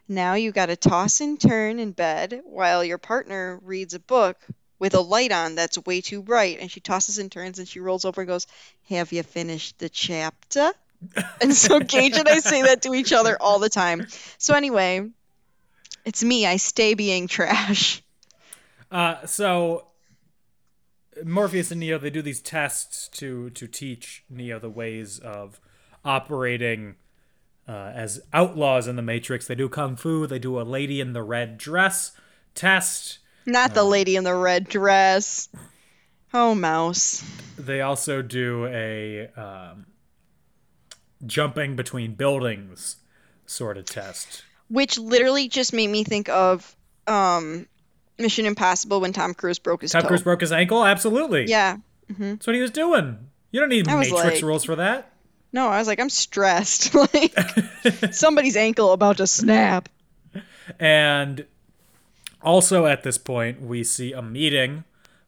"Now you got to toss and turn in bed while your partner reads a book." With a light on that's way too bright, and she tosses and turns, and she rolls over and goes, "Have you finished the chapter?" And so Gage and I say that to each other all the time. So anyway, it's me. I stay being trash. Uh, so Morpheus and Neo they do these tests to to teach Neo the ways of operating uh, as outlaws in the Matrix. They do kung fu. They do a lady in the red dress test. Not the lady in the red dress. Oh, mouse. They also do a um, jumping between buildings sort of test. Which literally just made me think of um, Mission Impossible when Tom Cruise broke his Tom toe. Cruise broke his ankle. Absolutely. Yeah. Mm-hmm. That's what he was doing. You don't need I Matrix like- rules for that. No, I was like, I'm stressed. like somebody's ankle about to snap. And also at this point, we see a meeting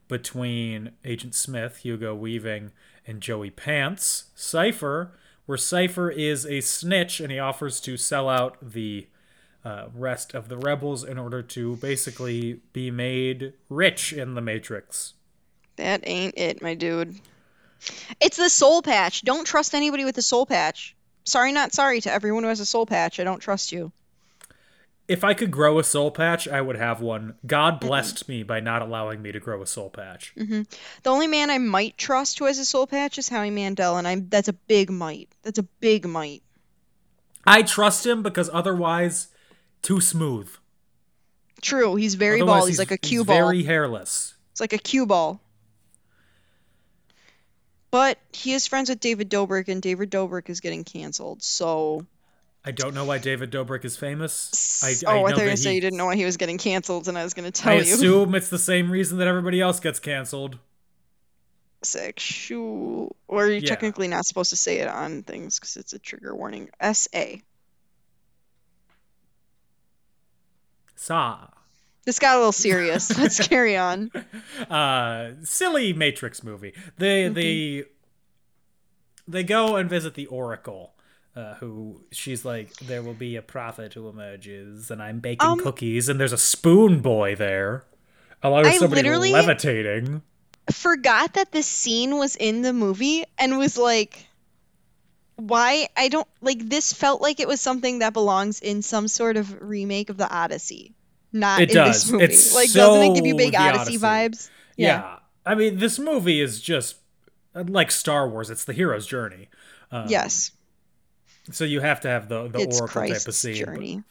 between Agent Smith, Hugo Weaving, and Joey Pants, Cypher, where Cypher is a snitch and he offers to sell out the uh, rest of the rebels in order to basically be made rich in the Matrix. That ain't it, my dude. It's the soul patch. Don't trust anybody with a soul patch. Sorry, not sorry to everyone who has a soul patch. I don't trust you. If I could grow a soul patch, I would have one. God blessed me by not allowing me to grow a soul patch. The only man I might trust who has a soul patch is Howie Mandel, and I'm that's a big might. That's a big might. I trust him because otherwise, too smooth. True, he's very Otherwise, bald. He's, like a cue he's ball. Very hairless. It's like a cue ball. But he is friends with David Dobrik, and David Dobrik is getting canceled. So, I don't know why David Dobrik is famous. I, oh, I, know thought you were gonna say you didn't know why he was getting canceled, and I was gonna tell I you. I assume it's the same reason that everybody else gets canceled. Sexual, or you're Yeah. technically not supposed to say it on things because it's a trigger warning. S A. Saw. This got a little serious. Let's carry on. Uh, silly Matrix movie. They they they go and visit the Oracle. Uh, who she's like, there will be a prophet who emerges, and I'm baking Um, cookies, and there's a spoon boy there, along with I somebody levitating. Forgot that this scene was in the movie and was like, why? I don't like this. Felt like it was something that belongs in some sort of remake of the Odyssey, not It in does. this movie. It's like, doesn't it give you big Odyssey, Odyssey. vibes? Yeah. I mean, this movie is just like Star Wars. It's the hero's journey. Um, Yes. So you have to have the the it's Oracle type of scene. journey.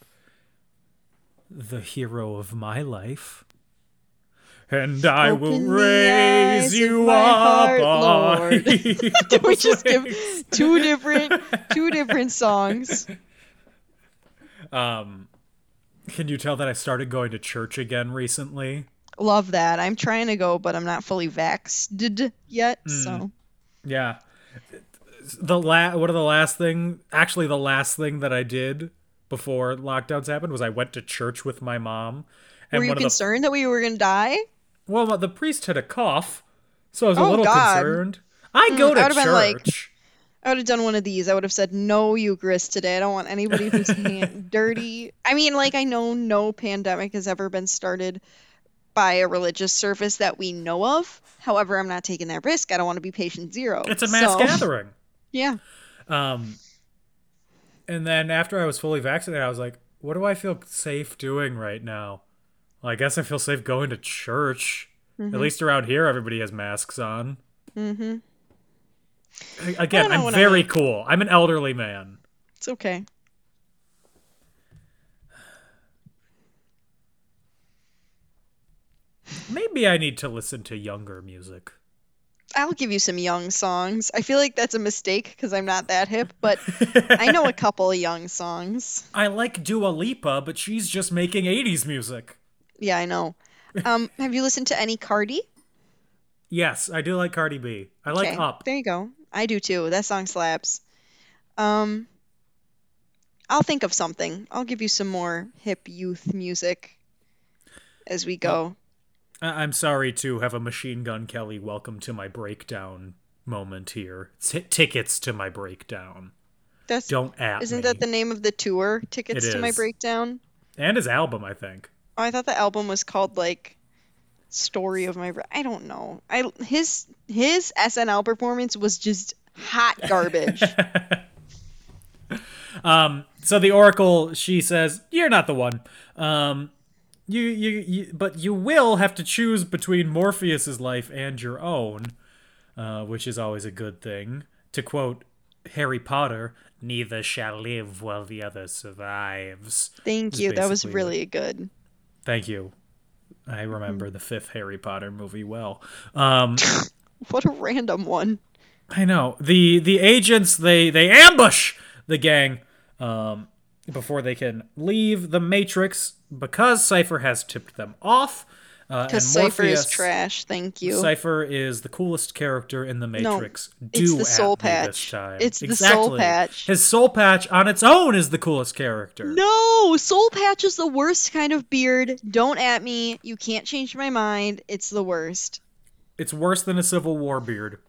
The hero of my life. And I will Open raise you up. heart, Lord. Did we just give two different two different songs? Um, can you tell that I started going to church again recently? Love that. I'm trying to go, but I'm not fully vaxxed yet. Hmm. So Yeah. The la- one of the last thing, actually the last thing that I did before lockdowns happened was I went to church with my mom. And were you one of the concerned that we were gonna die? Well, the priest had a cough, so I was a Oh, little God. concerned. I go to I church. like- I would have done one of these. I would have said no Eucharist today. I don't want anybody who's dirty. I mean, like I know no pandemic has ever been started by a religious service that we know of. However, I'm not taking that risk. I don't want to be patient zero. it's a mass So, gathering. Yeah. Um, and then after I was fully vaccinated, I was like, what do I feel safe doing right now? Well, I guess I feel safe going to church. At least around here, everybody has masks on. Mm-hmm. Again, I'm what I very mean. cool. I'm an elderly man. It's okay. Maybe I need to listen to younger music. I'll give you some young songs. I feel like that's a mistake because I'm not that hip, but I know a couple of young songs. I like Dua Lipa, but she's just making 80s music. Yeah, I know. Um, have you listened to any Cardi? Yes, I do like Cardi B. I like Okay, Up. There you go. I do too. That song slaps. Um, I'll think of something. I'll give you some more hip youth music as we go. I- I'm sorry to have a Machine Gun Kelly welcome to my breakdown moment here. T- tickets to my breakdown. That's Don't at isn't me. that the name of the tour? Tickets It to my breakdown. and his album, I think. Oh, I thought the album was called like Story of My. I don't know. I his his SNL performance was just hot garbage. Um, so the Oracle, she says, "You're not the one. Um, you, you, you, but you will have to choose between Morpheus's life and your own, uh, which is always a good thing. To quote Harry Potter, neither shall live while the other survives." Thank you. That was really good. Thank you. I remember the fifth Harry Potter movie well. Um, What a random one. I know the the agents they they ambush the gang um, before they can leave the Matrix because Cypher has tipped them off. Uh, and Because Cypher is trash. Thank you. Cypher is the coolest character in the Matrix. it's Do the soul patch. It's the soul patch. His soul patch on its own is the coolest character. No, Soul Patch is the worst kind of beard. Don't at me. You can't change my mind. It's the worst. It's worse than a Civil War beard.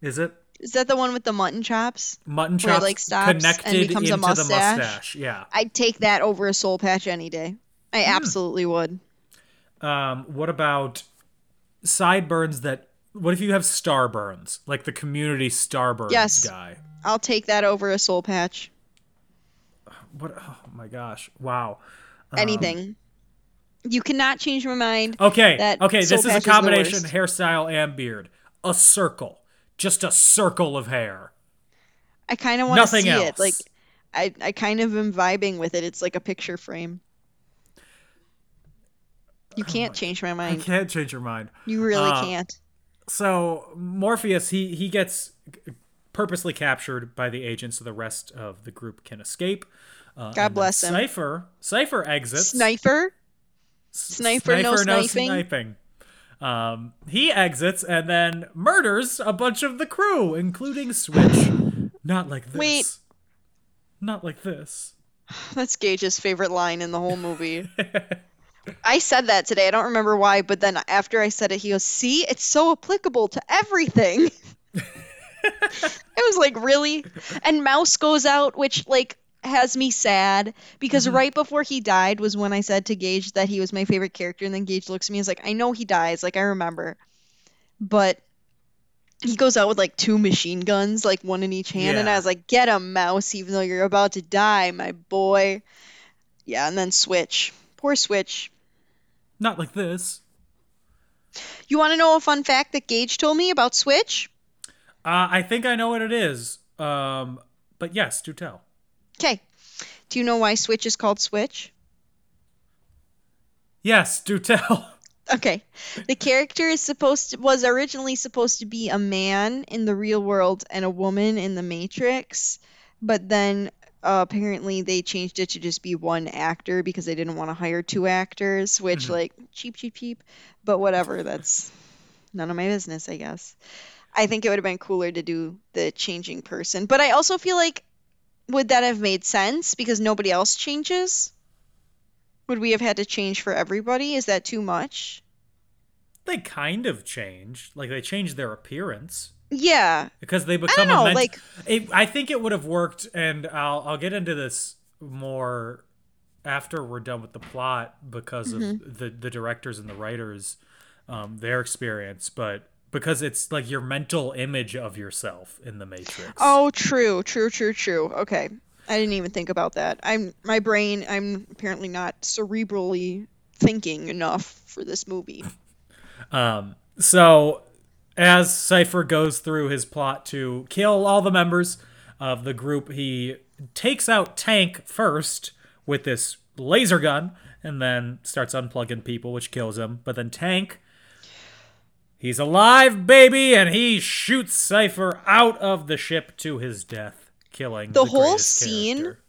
Is it? Is that the one with the mutton chops? Mutton Where it, chops like, stops and connected becomes a into the mustache? mustache. Yeah. I'd take that over a Soul Patch any day. I Hmm. absolutely would. Um, what about sideburns that? What if you have starburns, like the community starburns Yes. guy? I'll take that over a Soul Patch. What? Oh my gosh! Wow. Um, Anything. You cannot change my mind. Okay. That okay. This is a combination worst. hairstyle and beard. A circle, just a circle of hair. I kind of want to see else. it. Like, I, I kind of am vibing with it. It's like a picture frame. You can't change my mind. I mind. can't change your mind. You really Uh, can't. So Morpheus, he he gets purposely captured by the agents, so the rest of the group can escape. Uh, God bless him. Cypher, Cypher exits. Sniper? Sniper, no sniping? sniping. Um, he exits and then murders a bunch of the crew, including Switch. Not like this. Wait. Not like this. That's Gage's favorite line in the whole movie. I said that today. I don't remember why, but then after I said it, he goes, "See, it's so applicable to everything." I was like, "Really?" And Mouse goes out, which like has me sad because mm-hmm. right before he died was when I said to Gage that he was my favorite character, and then Gage looks at me and is like, "I know he dies, like I remember," but he goes out with like two machine guns, like one in each hand, and I was like, "Get him, Mouse, even though you're about to die, my boy." Yeah, and then Switch. Poor Switch. Not like this. You want to know a fun fact that Gage told me about Switch? Uh, I think I know what it is. Um, but yes, do tell. Okay. Do you know why Switch is called Switch? Yes, do tell. Okay. The character is supposed to was originally supposed to be a man in the real world and a woman in the Matrix, but then uh, apparently they changed it to just be one actor because they didn't want to hire two actors, which like cheap cheap cheap, but whatever, that's none of my business, I guess. I think it would have been cooler to do the changing person, but I also feel like would that have made sense because nobody else changes? Would we have had to change for everybody? Is that too much? They kind of changed. Like they changed their appearance Yeah. because they become know, a ment- like- It, I think it would have worked, and I'll I'll get into this more after we're done with the plot because Mm-hmm. of the the directors and the writers, um, their experience, but because it's like your mental image of yourself in the Matrix. Oh, true, true, true, true. Okay. I didn't even think about that. I'm my brain. I'm apparently not cerebrally thinking enough for this movie. Um, so as Cypher goes through his plot to kill all the members of the group, he takes out Tank first with this laser gun and then starts unplugging people, which kills him. But then Tank, he's alive, baby, and he shoots Cypher out of the ship to his death, killing The the, whole scene character.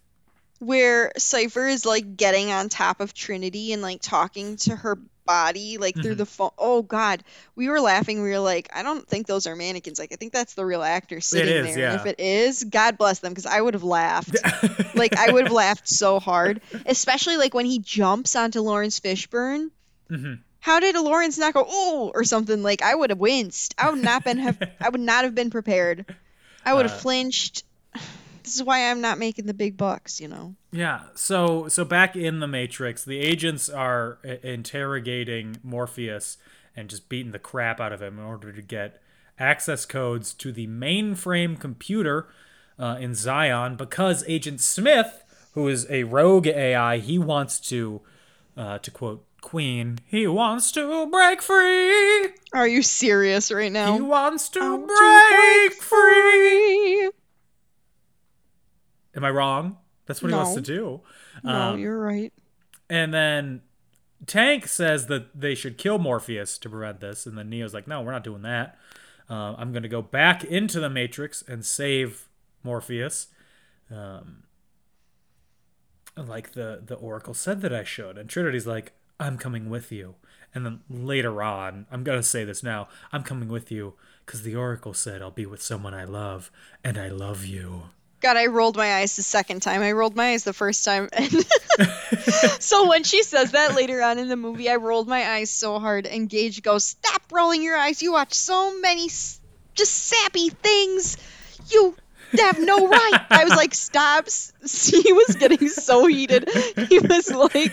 Where Cypher is like getting on top of Trinity and like talking to her body like through Mhm. the phone. Oh God, we were laughing. We were like, I don't think those are mannequins. Like I think that's the real actor sitting is, there. Yeah. if it is, God bless them because I would have laughed. like I would have laughed so hard, especially like when he jumps onto Laurence Fishburne. Mhm. How did Lawrence not go oh or something? Like I would have winced. I would not been have. I would not have been prepared. I would have Uh, flinched. This is why I'm not making the big bucks. You know. Yeah. So so back in the Matrix, the agents are interrogating Morpheus and just beating the crap out of him in order to get access codes to the mainframe computer uh, in Zion because Agent Smith, who is a rogue AI, he wants to, uh, to quote Queen, he wants to break free. Are you serious right now? He wants to I want break, to free. Am I wrong? That's what he wants to do. No, Um, you're right. And then Tank says that they should kill Morpheus to prevent this, and then Neo's like, "No, we're not doing that. Uh, I'm going to go back into the Matrix and save Morpheus." Um, like the the Oracle said that I should, and Trinity's like, "I'm coming with you." And then later on, I'm gonna say this now. I'm coming with you because the Oracle said I'll be with someone I love, and I love you. God, I rolled my eyes the second time. I rolled my eyes the first time. So when she says that later on in the movie, I rolled my eyes so hard. And Gage goes, Stop rolling your eyes. You watch so many s- just sappy things. You have no right. I was like, Stop. He was getting so heated. He was like,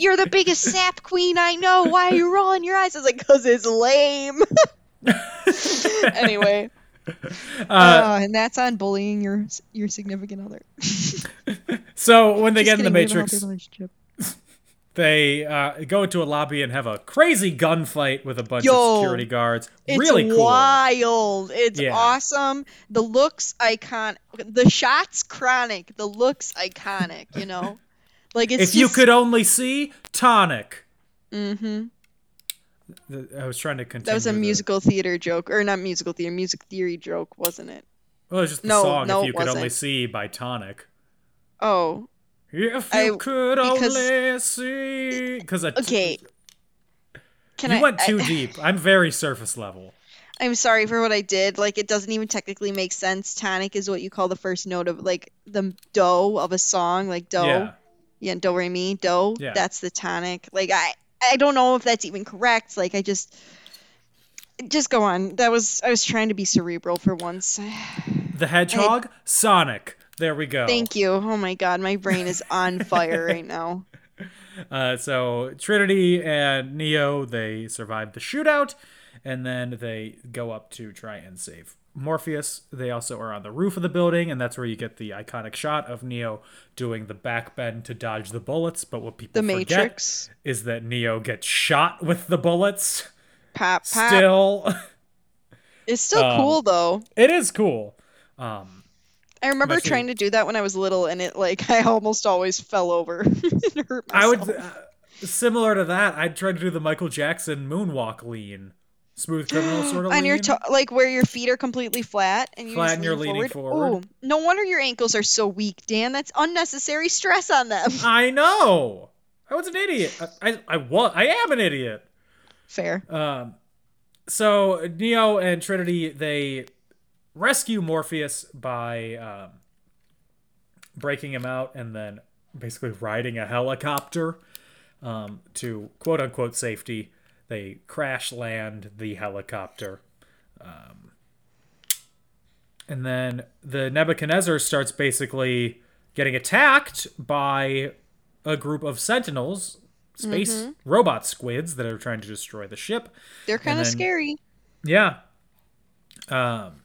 You're the biggest sap queen I know. Why are you rolling your eyes? I was like, Because it's lame. anyway. Uh, Uh, and that's on bullying your your significant other. so when they Just get in the kidding, we have a Matrix, they uh, go into a lobby and have a crazy gunfight with a bunch Yo, of security guards. It's really cool. wild. It's Yeah. awesome. The looks iconic. The shots chronic. The looks iconic. You know, like it's if you could only see Tonic. Mm Mhm. The- I was trying to continue. That was a the- musical theater joke, or not musical theater, music theory joke, wasn't it? Well, it was just the No, song no, "If You Could Only wasn't. See" by Tonic. Oh, If I- you could because- only see, because okay. Can you I? went too I, deep. I'm very surface level. I'm sorry for what I did. Like, it doesn't even technically make sense. Tonic is what you call the first note of like the do of a song, like do. Yeah. yeah, do re mi do. Yeah. That's the tonic. Like I I don't know if that's even correct. Like I just just go on. That was I was trying to be cerebral for once. The Hedgehog, Sonic. There we go. Thank you. Oh my god, my brain is on fire right now. Uh, so Trinity and Neo they survive the shootout, and then they go up to try and save Morpheus. They also are on the roof of the building, and that's where you get the iconic shot of Neo doing the back bend to dodge the bullets. But what people The forget Matrix. is that Neo gets shot with the bullets. Pop pop. Still, it's still um, cool though. it is cool. Um, I remember especially- trying to do that when I was little, and it like I almost always fell over. I would uh, similar to that. I tried to do the Michael Jackson moonwalk lean, smooth criminal sort of on lean. your to- like where your feet are completely flat and you flat and you're lean leaning Ooh, forward. no wonder your ankles are so weak, Dan. That's unnecessary stress on them. I know. I was an idiot. I, I, I was. I am an idiot. Fair. Um, so Neo and Trinity they rescue Morpheus by um, breaking him out and then basically riding a helicopter um, to quote unquote safety. They crash land the helicopter. Um, and then the Nebuchadnezzar starts basically getting attacked by a group of sentinels, space robot squids that are trying to destroy the ship. They're kind of scary. Yeah. Um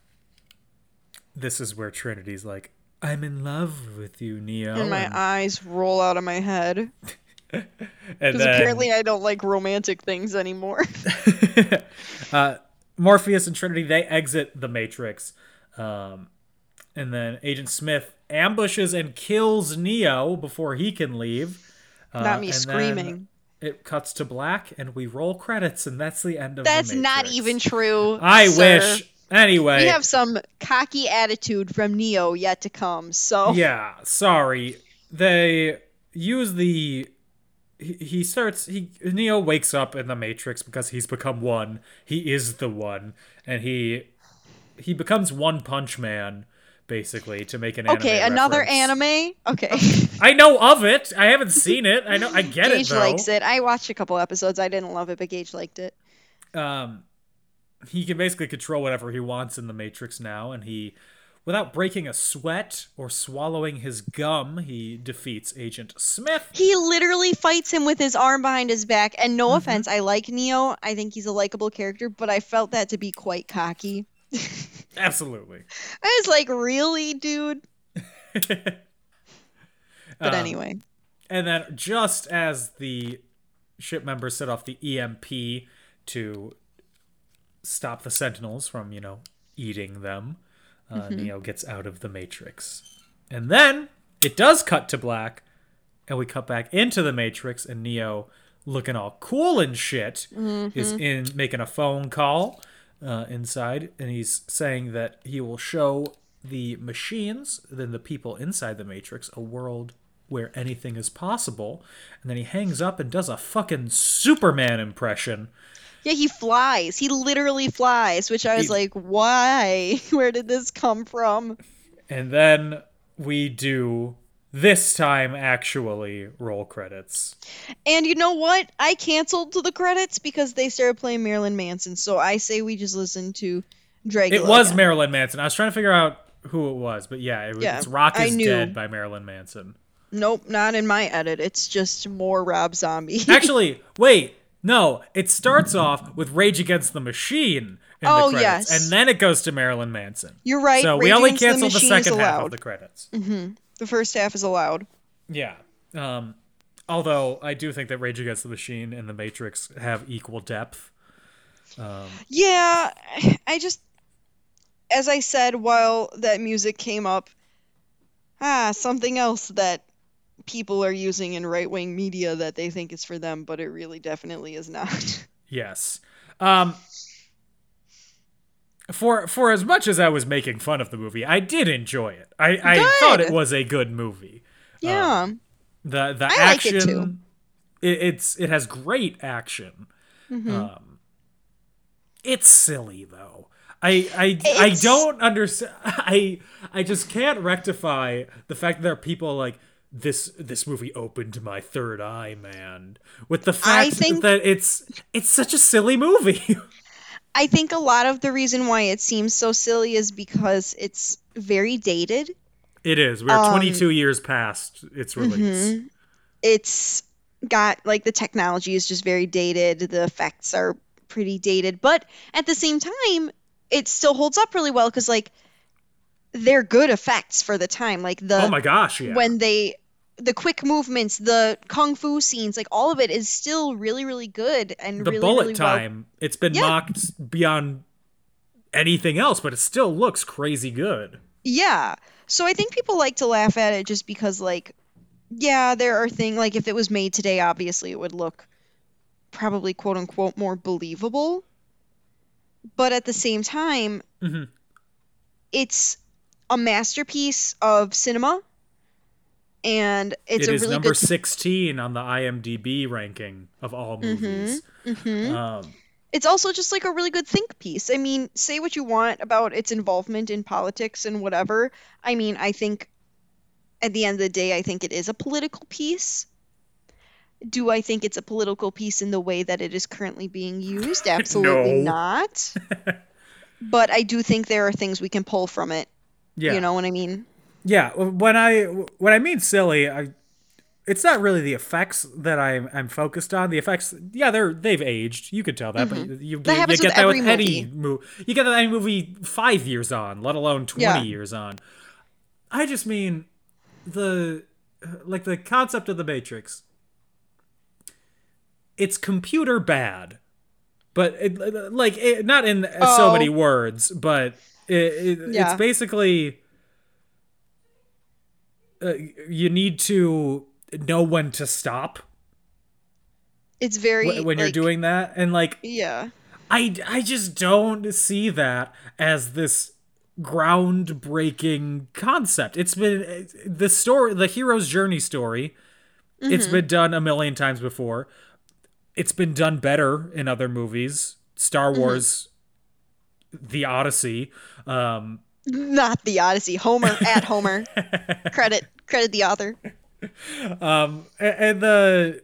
this is where Trinity's like, I'm in love with you, Neo. And my and- eyes roll out of my head. Because apparently I don't like romantic things anymore. uh, Morpheus and Trinity they exit the Matrix, um, and then Agent Smith ambushes and kills Neo before he can leave. Uh, Not me and then screaming. It cuts to black, and we roll credits, and that's the end of. That's not even true. I sir. wish. Anyway, We have some cocky attitude from Neo yet to come. So yeah sorry they use the he, he starts he neo wakes up in the matrix because he's become one he is the one and he he becomes one punch man basically to make an okay, anime another reference. anime. Okay, i know of it i haven't seen it i know i get Gage it though likes it. I watched a couple episodes. I didn't love it, but Gage liked it. um he can basically control whatever he wants in the matrix now and he without breaking a sweat or swallowing his gum he defeats agent smith He literally fights him with his arm behind his back. And no Mm-hmm. offense, I like Neo. I think he's a likable character, but I felt that to be quite cocky. absolutely I was like, really, dude? But Um, anyway, And then just as the ship members set off the EMP to stop the Sentinels from, you know, eating them, uh, Neo gets out of the Matrix. And then it does cut to black, and we cut back into the Matrix, and Neo, looking all cool and shit, is in making a phone call uh, inside, and he's saying that he will show the machines, then the people inside the Matrix, a world where anything is possible. And then he hangs up and does a fucking Superman impression. Yeah, he flies. He literally flies, which I was He- like, why? Where did this come from? And then we do this time actually roll credits. And you know what? I canceled the credits because they started playing Marilyn Manson. So I say we just listen to Dragula. It was again. Marilyn Manson. I was trying to figure out who it was, but yeah, it was Yeah, it's Rock is. Dead by Marilyn Manson. Nope, not in my edit. It's just more Rob Zombie. Actually, wait, no. It starts off with Rage Against the Machine in Oh, the credits, yes. and then it goes to Marilyn Manson. You're right. So we only cancel the the, second half of the credits. The first half is allowed. Yeah. Um, although I do think that Rage Against the Machine and The Matrix have equal depth. Yeah, I just, as I said while that music came up, ah, something else that people are using in right wing media that they think is for them, but it really definitely is not. Yes. Um, for for as much as I was making fun of the movie, I did enjoy it. I, I thought it was a good movie. yeah. The the I like it action it, it's it has great action. Mm-hmm. Um, it's silly though. I I, I don't understand. I I just can't rectify the fact that there are people like this. This movie opened my third eye, man. With the fact think- that it's it's such a silly movie. I think a lot of the reason why it seems so silly is because it's very dated. it is. We're Um, 22 years past its release. It's got like the technology is just very dated, the effects are pretty dated, but at the same time, it still holds up really well because like they're good effects for the time. Like the Oh my gosh! Yeah. when they the quick movements, the kung fu scenes, like all of it is still really, really good and the really, bullet really well time, it's been Yeah. mocked beyond anything else, but it still looks crazy good. Yeah. So I think people like to laugh at it just because, like, yeah, there are things like if it was made today, obviously it would look probably quote unquote more believable. But at the same time, Mhm. it's a masterpiece of cinema, and it's It a is really number good. 16 on the IMDb ranking of all movies. Mhm. Um, It's also just like a really good think piece. I mean, say what you want about its involvement in politics and whatever. I mean, I think at the end of the day, I think it is a political piece. Do I think it's a political piece in the way that it is currently being used? Absolutely not. but I do think there are things we can pull from it. yeah. You know what I mean? Yeah, when I when I mean silly, I it's not really the effects that I'm I'm focused on. The effects, yeah, they're they've aged. You could tell that, but you, you, Mm-hmm. That you happens get that with any movie. You get that any movie five years on, let alone twenty Yeah. years on. I just mean the like the concept of the Matrix. it's computer bad, but it, like it, not in so Oh. many words, but it, it, Yeah. it's basically uh, you need to know when to stop It's very wh- when you're doing that, and like Yeah. I I just don't see that as this groundbreaking concept. It's been the story, the hero's journey story. It's been done a million times before. It's been done better in other movies. Star Wars, The Odyssey. Um, Not the Odyssey. Homer at Homer. credit credit the author. um, and the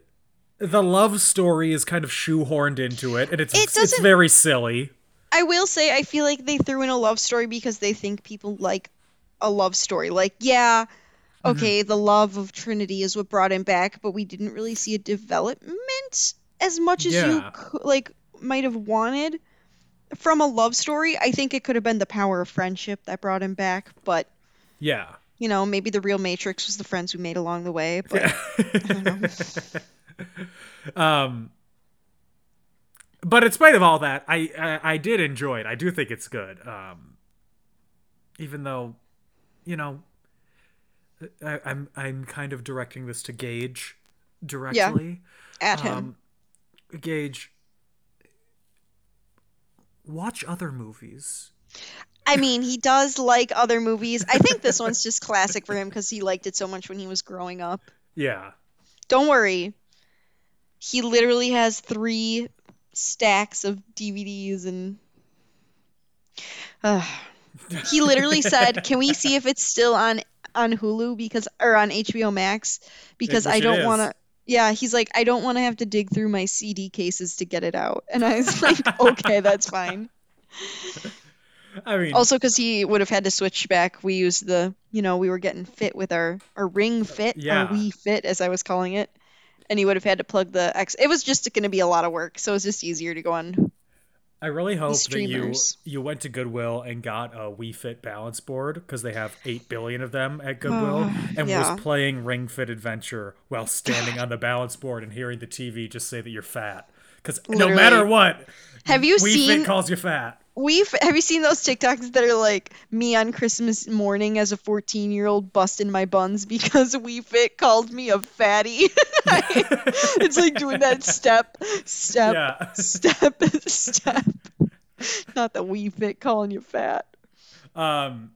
the love story is kind of shoehorned into it, and it's It it's very silly. I will say I feel like they threw in a love story because they think people like a love story. Like, yeah, Mm-hmm. okay, the love of Trinity is what brought him back, but we didn't really see a development as much as you Yeah. cou- like might have wanted from a love story. I think it could have been the power of friendship that brought him back, but Yeah. you know, maybe the real Matrix was the friends we made along the way. But um but in spite of all that I, I i did enjoy it i do think it's good um even though you know I, i'm i'm kind of directing this to gage directly at him, um gage watch other movies I mean, he does like other movies. I think this one's just classic for him because he liked it so much when he was growing up. yeah Don't worry. He literally has three stacks of DVDs and. Ugh. he literally said, "Can we see if it's still on on Hulu because or on HBO Max because I don't want to." Yeah, he's like, "I don't want to have to dig through my CD cases to get it out," and I was like, "Okay, that's fine." i mean Also, because he would have had to switch back, we used the, you know, we were getting fit with our, our ring fit, Yeah. our Wii fit, as I was calling it. And he would have had to plug the X. It was just going to be a lot of work, so it was just easier to go on. I really hope that you you went to Goodwill and got a Wii Fit balance board because they have eight billion of them at oh, Goodwill, and yeah. was playing Ring Fit Adventure while standing on the balance board and hearing the TV just say that you're fat. Because no matter what, Have you Wii seen Fit calls you fat. we? Have you seen those TikToks that are like me on Christmas morning as a 14 year old busting my buns because Wii Fit called me a fatty? it's like doing that step, step, Yeah. step, step. Not the Wii Fit calling you fat. Um,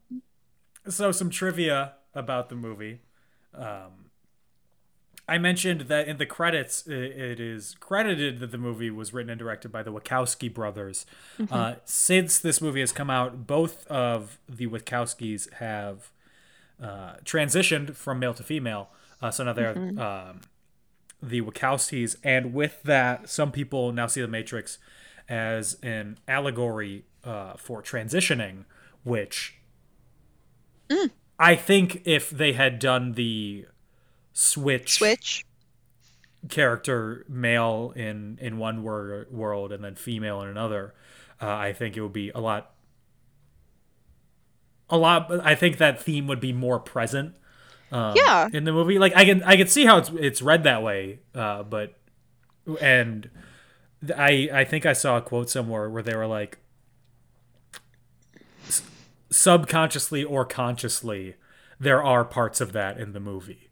so some trivia about the movie. Um, I mentioned that in the credits, it is credited that the movie was written and directed by the Wachowski brothers. Uh, since this movie has come out, both of the Wachowskis have uh, transitioned from male to female. Uh, so now they're um, the Wachowskis, and with that, some people now see the Matrix as an allegory uh, for transitioning, which I think if they had done the switch, Switch. character male in in one wor- world and then female in another, uh, I think it would be a lot. A lot. I think that theme would be more present um, Yeah. in the movie. Like I can I can see how it's it's read that way, uh, but and I I think I saw a quote somewhere where they were like subconsciously or consciously there are parts of that in the movie.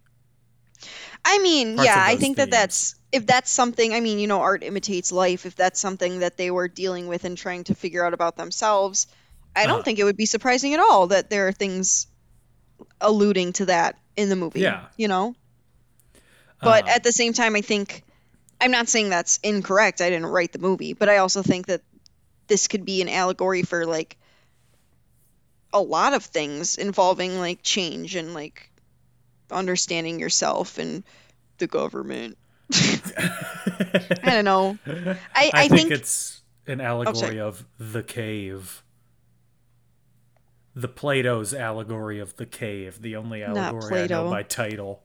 I mean, parts yeah, I think that that's if that's something. I mean, you know, art imitates life. If that's something that they were dealing with and trying to figure out about themselves, I don't Uh-huh. think it would be surprising at all that there are things alluding to that in the movie. Yeah. you know. But Um, at the same time, I think I'm not saying that's incorrect. I didn't write the movie, but I also think that this could be an allegory for like a lot of things involving like change and like understanding yourself and the government. I don't know. I, I, I, think, think, it's an oh, allegory of the cave. The Plato's allegory of the cave, the only allegory I know by title.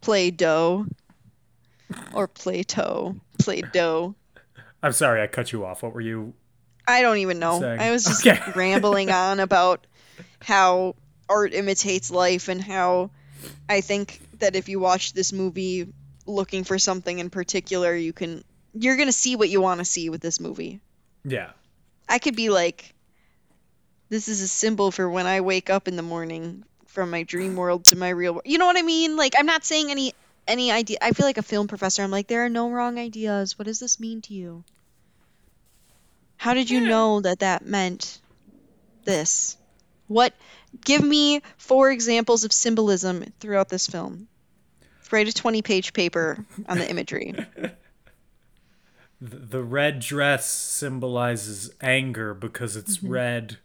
Play Doh or Plato. Play Doh. I'm sorry, I cut you off. What were you? I don't even know. Saying- I was just Okay. rambling on about how art imitates life and how I think that if you watch this movie looking for something in particular, you can you're gonna see what you want to see with this movie. Yeah. I could be like, this is a symbol for when I wake up in the morning from my dream world to my real world. You know what I mean? Like, I'm not saying any any idea. I feel like a film professor. I'm like, there are no wrong ideas. What does this mean to you? How did you know that that meant this? What? Give me four examples of symbolism throughout this film. Write a 20 page paper on the imagery. The, red dress symbolizes anger because it's Mm-hmm. red.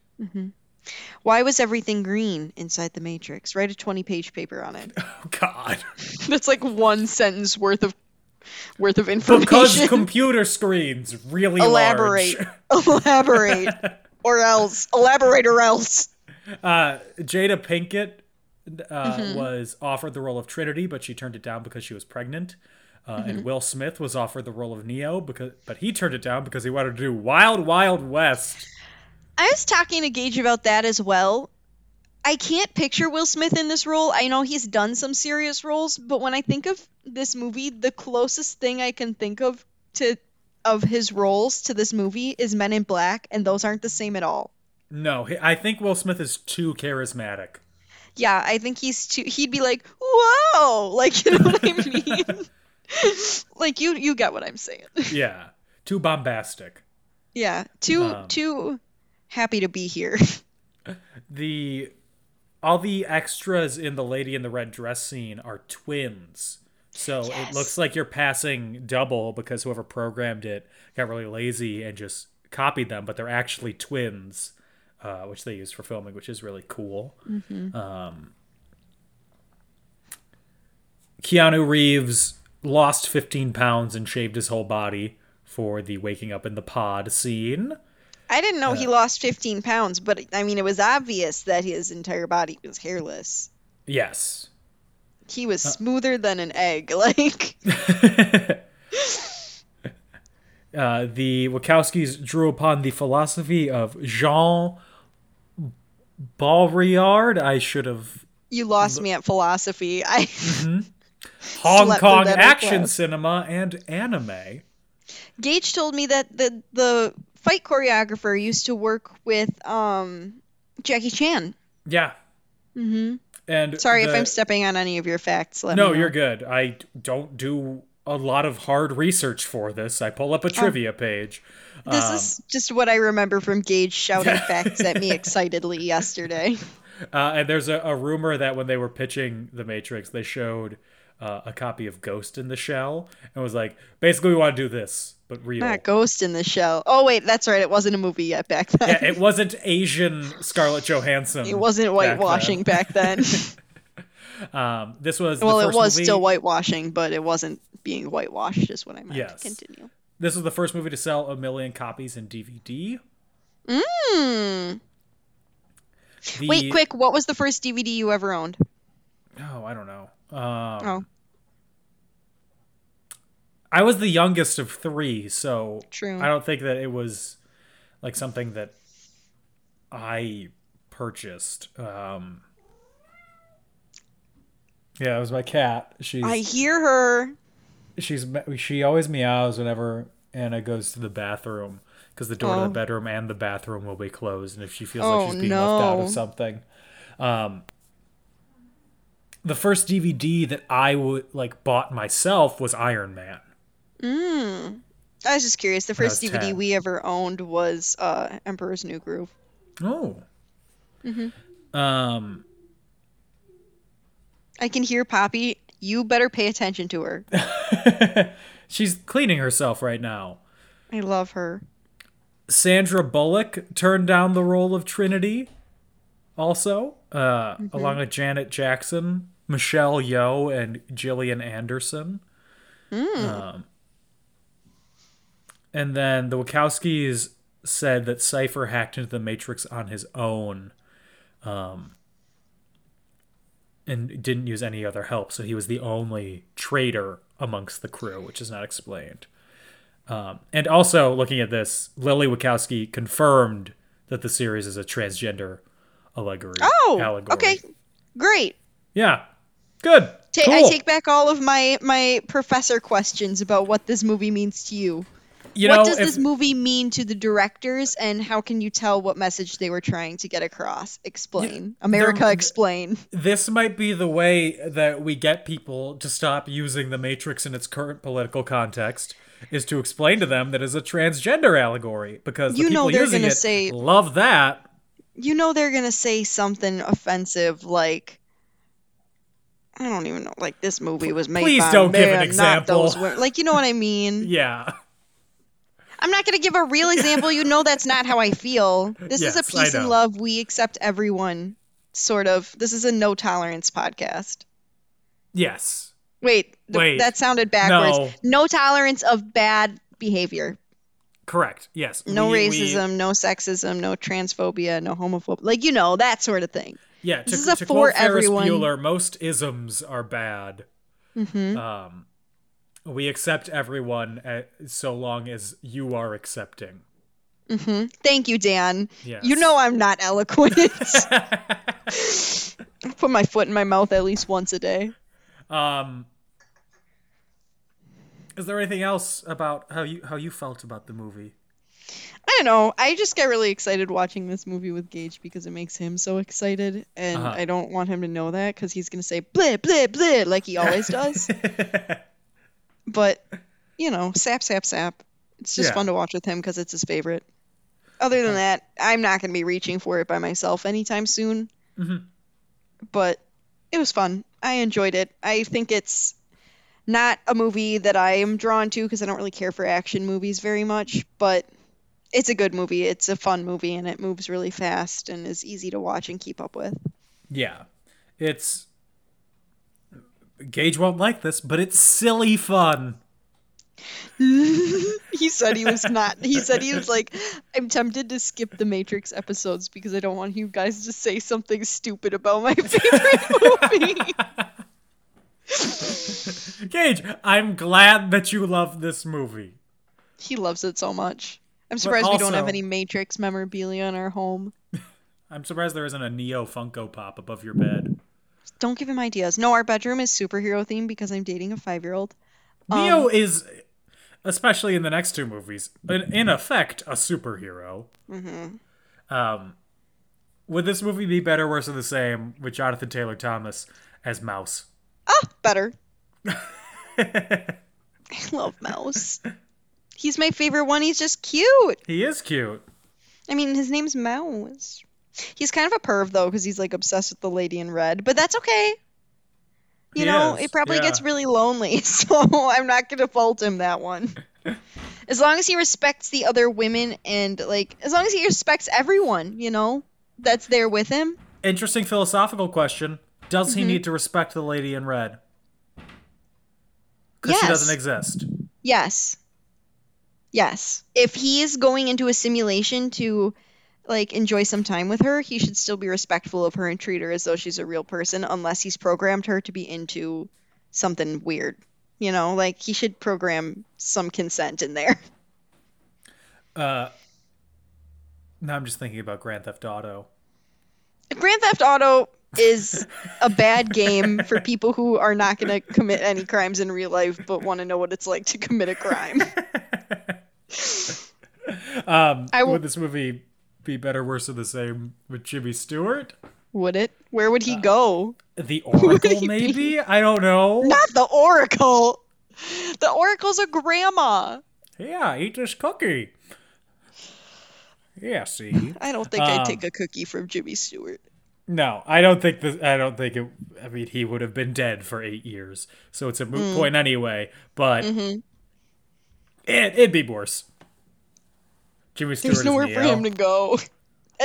Why was everything green inside the Matrix? Write a 20 page paper on it. Oh, God. That's like one sentence worth of worth of information. Because computer screens really elaborate, large. elaborate, or else elaborate or else. Uh, Jada Pinkett uh, Mm-hmm. was offered the role of Trinity, but she turned it down because she was pregnant. Uh, Mm-hmm. And Will Smith was offered the role of Neo, because but he turned it down because he wanted to do Wild Wild West. I was talking to Gage about that as well. I can't picture Will Smith in this role. I know he's done some serious roles, but when I think of this movie, the closest thing I can think of to of his roles to this movie is Men in Black, and those aren't the same at all. No, I think Will Smith is too charismatic. Yeah, I think he's too. He'd be like, "Whoa!" Like you know what I mean? like you, you get what I'm saying. Yeah, too bombastic. Yeah, too, Um, too happy to be here. the all the extras in the lady in the red dress scene are twins so it looks like you're passing double because whoever programmed it got really lazy and just copied them but they're actually twins uh, which they use for filming which is really cool um, keanu reeves lost 15 pounds and shaved his whole body for the waking up in the pod scene I didn't know he lost 15 pounds, but I mean, it was obvious that his entire body was hairless. yes He was smoother than an egg. Like, uh, the Wachowskis drew upon the philosophy of Jean Baudrillard. I should have you lost me at philosophy. I Hong Kong action cinema and anime. Gage told me that the the fight choreographer used to work with um Jackie Chan. Yeah. Mm-hmm. And Sorry if I'm stepping on any of your facts. Let No, you're good. I don't do a lot of hard research for this. I pull up Oh. a trivia page. This Um, is just what I remember from Gage shouting facts at me excitedly yesterday. Uh, and there's a, a rumor that when they were pitching The Matrix, they showed uh, a copy of Ghost in the Shell and was like, basically, we want to do this, but real. Not Ghost in the Shell. Oh wait, that's right. It wasn't a movie yet back then. Yeah, it wasn't Asian Scarlett Johansson. It wasn't back whitewashing then. back then. Um, this was well, it was movie, still whitewashing, but it wasn't being whitewashed. Is what I meant. Yes. Continue. This was the first movie to sell a million copies in DVD. Hmm. The, Wait, quick. What was the first DVD you ever owned? Oh, I don't know. Um, Oh, I was the youngest of three, so True. I don't think that it was like something that I purchased. Um, yeah, it was my cat. She's I hear her. she's she always meows whenever Anna goes to the bathroom because the door to Oh. the bedroom and the bathroom will be closed, and if she feels Oh, like she's being left out of something, um, the first DVD that I would like bought myself was Iron Man. Mm. I was just curious. The first DVD 10. we ever owned was uh, Emperor's New Groove. Oh. Mm-hmm. Um. I can hear Poppy. You better pay attention to her. She's cleaning herself right now. I love her. Sandra Bullock turned down the role of Trinity, also, uh, Mm-hmm. along with Janet Jackson, Michelle Yeoh, and Gillian Anderson. Mm. Um, and then the Wachowskis said that Cypher hacked into the Matrix on his own, um, and didn't use any other help. So he was the only traitor amongst the crew, which is not explained. Um, and also, looking at this, Lily Wachowski confirmed that the series is a transgender allegory. Oh, allegory. okay. Great. Yeah. Good. Ta- cool. I take back all of my my professor questions about what this movie means to you. You what know, does if- this movie mean to the directors, and how can you tell what message they were trying to get across? Explain, America. there- explain. this might be the way that we get people to stop using the Matrix in its current political context. Is to explain to them that it's a transgender allegory because the You know they're using gonna it say- love that. You know they're gonna say something offensive like. I don't even know. Like this movie was made Please by don't give an men, not example. those women. Like you know what I mean. Yeah. I'm not gonna give a real example. You know that's not how I feel. This is a Yes, peace and love. We accept everyone. Sort of. This is a no tolerance podcast. Yes. Wait, th- Wait, that sounded backwards. no. No tolerance of bad behavior. Correct. Yes. No We- we- racism, no sexism, no transphobia, no homophobia. Like you know that sort of thing. Yeah, to, This is a to for quote Ferris everyone. Bueller, most isms are bad. Mm-hmm. Um, we accept everyone uh so long as you are accepting. hmm Thank you, Dan. Yes. You know I'm not eloquent. I put my foot in my mouth at least once a day. um, is there anything else about how you how you felt about the movie? I don't know. I just get really excited watching this movie with Gage because it makes him so excited, and Uh-huh. I don't want him to know that because he's gonna say bleh bleh bleh like he always does. but you know, sap sap sap. It's just Yeah. fun to watch with him because it's his favorite. Other than that, I'm not gonna be reaching for it by myself anytime soon. Mhm. But it was fun. I enjoyed it. I think it's not a movie that I am drawn to because I don't really care for action movies very much, but it's a good movie. It's a fun movie and it moves really fast and is easy to watch and keep up with. Yeah, it's Gage won't like this, but it's silly fun. he said he was not. He said he was like, I'm tempted to skip the Matrix episodes because I don't want you guys to say something stupid about my favorite movie. Gage, I'm glad that you love this movie. he loves it so much. I'm surprised we don't have any Matrix memorabilia in our home. I'm surprised there isn't a Neo Funko Pop above your bed. Don't give him ideas. No, our bedroom is superhero themed because I'm dating a five year old. Neo is, especially in the next two movies, in, in effect, a superhero. Mm-hmm. Um, would this movie be better, worse, or the same with Jonathan Taylor Thomas as Mouse? Ah, better. I love Mouse. He's my favorite one. He's just cute. He is cute. I mean, his name's Mouse. He's kind of a perv though, because he's like obsessed with the lady in red. But that's okay. You He know, is, it probably yeah. gets really lonely, so I'm not gonna fault him that one. as long as he respects the other women and like, as long as he respects everyone, you know, that's there with him. Interesting philosophical question. Does Mm-hmm. he need to respect the lady in red? Because she doesn't exist. Yes. Yes. If he is going into a simulation to like enjoy some time with her, he should still be respectful of her and treat her as though she's a real person unless he's programmed her to be into something weird. You know, like he should program some consent in there. Uh, now I'm just thinking about Grand Theft Auto. Grand Theft Auto is a bad game for people who are not going to commit any crimes in real life but want to know what it's like to commit a crime. Um, I w- would this movie be better, worse, or the same with Jimmy Stewart? Would it? Where would he Uh, go? The Oracle, maybe? I don't know. Not the Oracle. The Oracle's a grandma. Yeah, eat this cookie. Yeah, see. I don't think I'd Um, take a cookie from Jimmy Stewart. No, I don't think this. I don't think it. I mean, he would have been dead for eight years, so it's a moot Mm. point anyway. But Mm-hmm. it, it'd be worse. Jimmy Stewart. There's nowhere for him to go.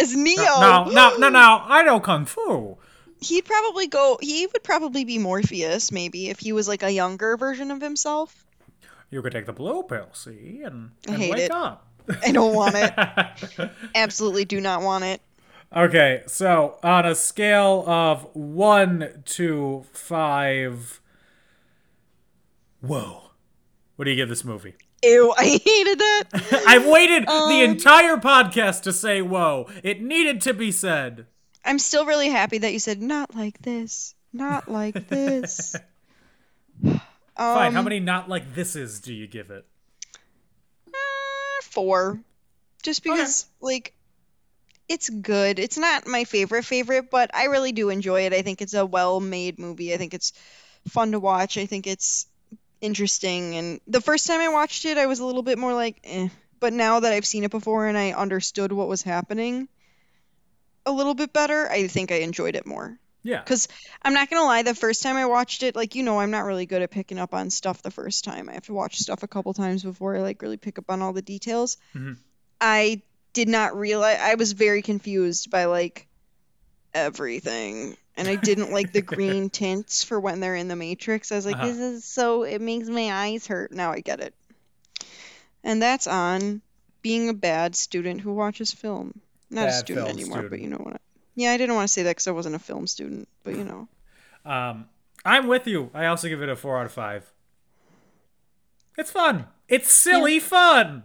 As Neo, No, no, no, no! I know kung fu. he'd probably go. He would probably be Morpheus, maybe if he was like a younger version of himself. You could take the blue pill, see, and, I hate wake it. up. I don't want it. Absolutely, do not want it. Okay, so on a scale of one to five, whoa, what do you give this movie? Ew, I hated that. I've waited the Um, entire podcast to say whoa. It needed to be said. I'm still really happy that you said not like this. not like this. Fine. How Um, many not like thises do you give it? Uh, four just because like it's good it's not my favorite favorite but i really do enjoy it i think it's a well made movie i think it's fun to watch i think it's interesting and the first time i watched it i was a little bit more like eh. but now that i've seen it before and i understood what was happening a little bit better i think i enjoyed it more Yeah. because I'm not gonna lie, the first time I watched it, like you know, I'm not really good at picking up on stuff the first time. I have to watch stuff a couple times before I like really pick up on all the details. Mhm. I did not realize I was very confused by like everything. And I didn't like the green tints for when they're in the Matrix. I was like, Uh-huh. this is so it makes my eyes hurt. Now I get it. And that's on being a bad student who watches film. Not a student anymore, but you know what? I, yeah, I didn't want to say that because I wasn't a film student, but you know. Um, I'm with you. I also give it a four out of five. It's fun. It's silly fun.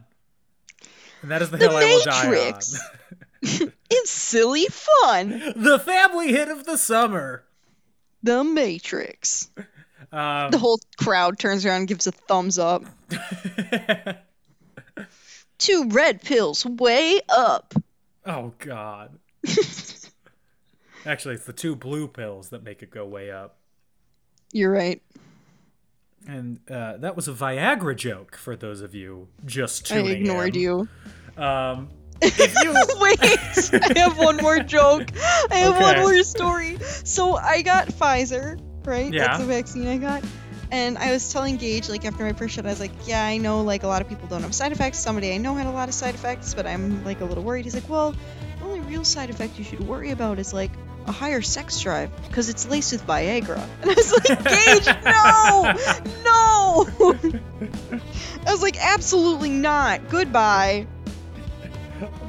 And that is the, The hill I will die Matrix. on. It's silly fun. the family hit of the summer. The Matrix. Um, The whole crowd turns around and gives a thumbs up. Two red pills way up. oh God. Actually, it's the two blue pills that make it go way up. You're right. And uh, that was a Viagra joke for those of you just I ignored in. you. Um, you Wait, I have one more joke. I have Okay. one more story. So I got Pfizer, right? Yeah. That's the vaccine I got. And I was telling Gage, like after my first shot, I was like, yeah, I know like a lot of people don't have side effects. Somebody I know had a lot of side effects, but I'm like a little worried. He's like, well, the only real side effect you should worry about is like a higher sex drive because it's laced with Viagra. And I was like, Gage, no, no. I was like, absolutely not. Goodbye.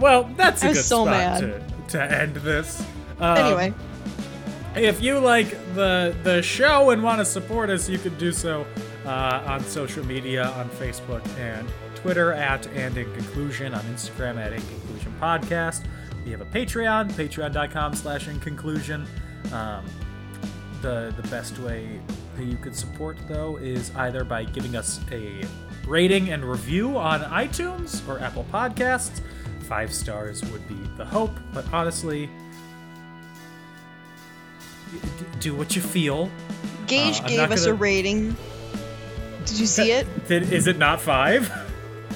Well, that's a good so spot mad. to to end this. Um, Anyway. If you like the the show and want to support us, you can do so uh, on social media on Facebook and Twitter at and in conclusion on Instagram at in conclusion podcast. We have a Patreon, patreon.com slash in conclusion. Um, the the best way that you could support though is either by giving us a rating and review on iTunes or Apple Podcasts. Five stars would be the hope, but honestly, do what you feel. Gage Uh, gave us a gonna- rating. Did you see it? Is it not five?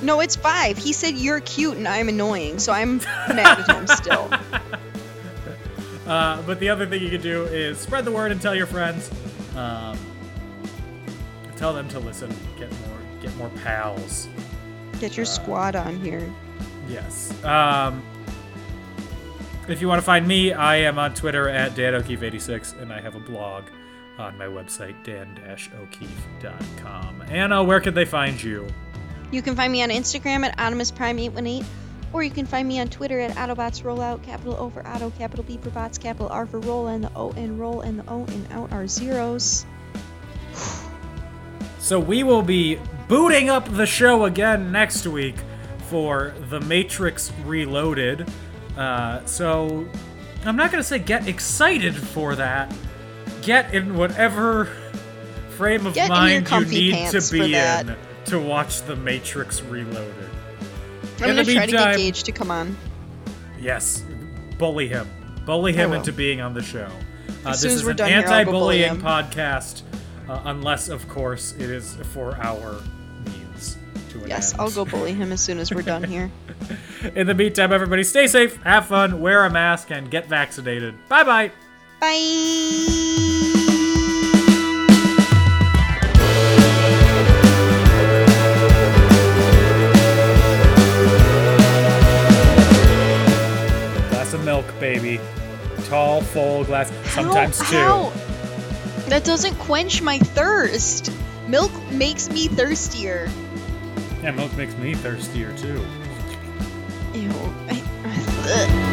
No, it's five. He said you're cute and I'm annoying, so I'm mad at him still. Uh, but the other thing you can do is spread the word and tell your friends. Um, tell them to listen. Get more, get more pals. Get your squad on here. Yes. Um, if you want to find me, I am on Twitter at DanO'Keefe86, and I have a blog on my website, dan-o'keefe.com. Anna, where can they find you? You can find me on Instagram at OttimusPrime818, or you can find me on Twitter at AutobotsRollout, capital O for Auto, capital B for Bots, capital R for Roll, and the O in Roll, and the O in Out are zeros. So we will be booting up the show again next week for The Matrix Reloaded. Uh, so I'm not going to say get excited for that. Get in whatever frame of Get mind you need to be in to watch The Matrix Reloaded. I'm gonna the try to get Gage to come on. Yes, bully him. Bully him into being on the show. Uh, this is an done here, I'll bully anti-bullying him. podcast, uh, unless, of course, it is for our means to an Yes, end. I'll go bully him as soon as we're done here. In the meantime, everybody stay safe, have fun, wear a mask, and get vaccinated. Bye bye. Bye. Glass of milk, baby. Tall, full glass. Sometimes How- two. how? That doesn't quench my thirst. Milk makes me thirstier. Yeah, milk makes me thirstier too. Ew.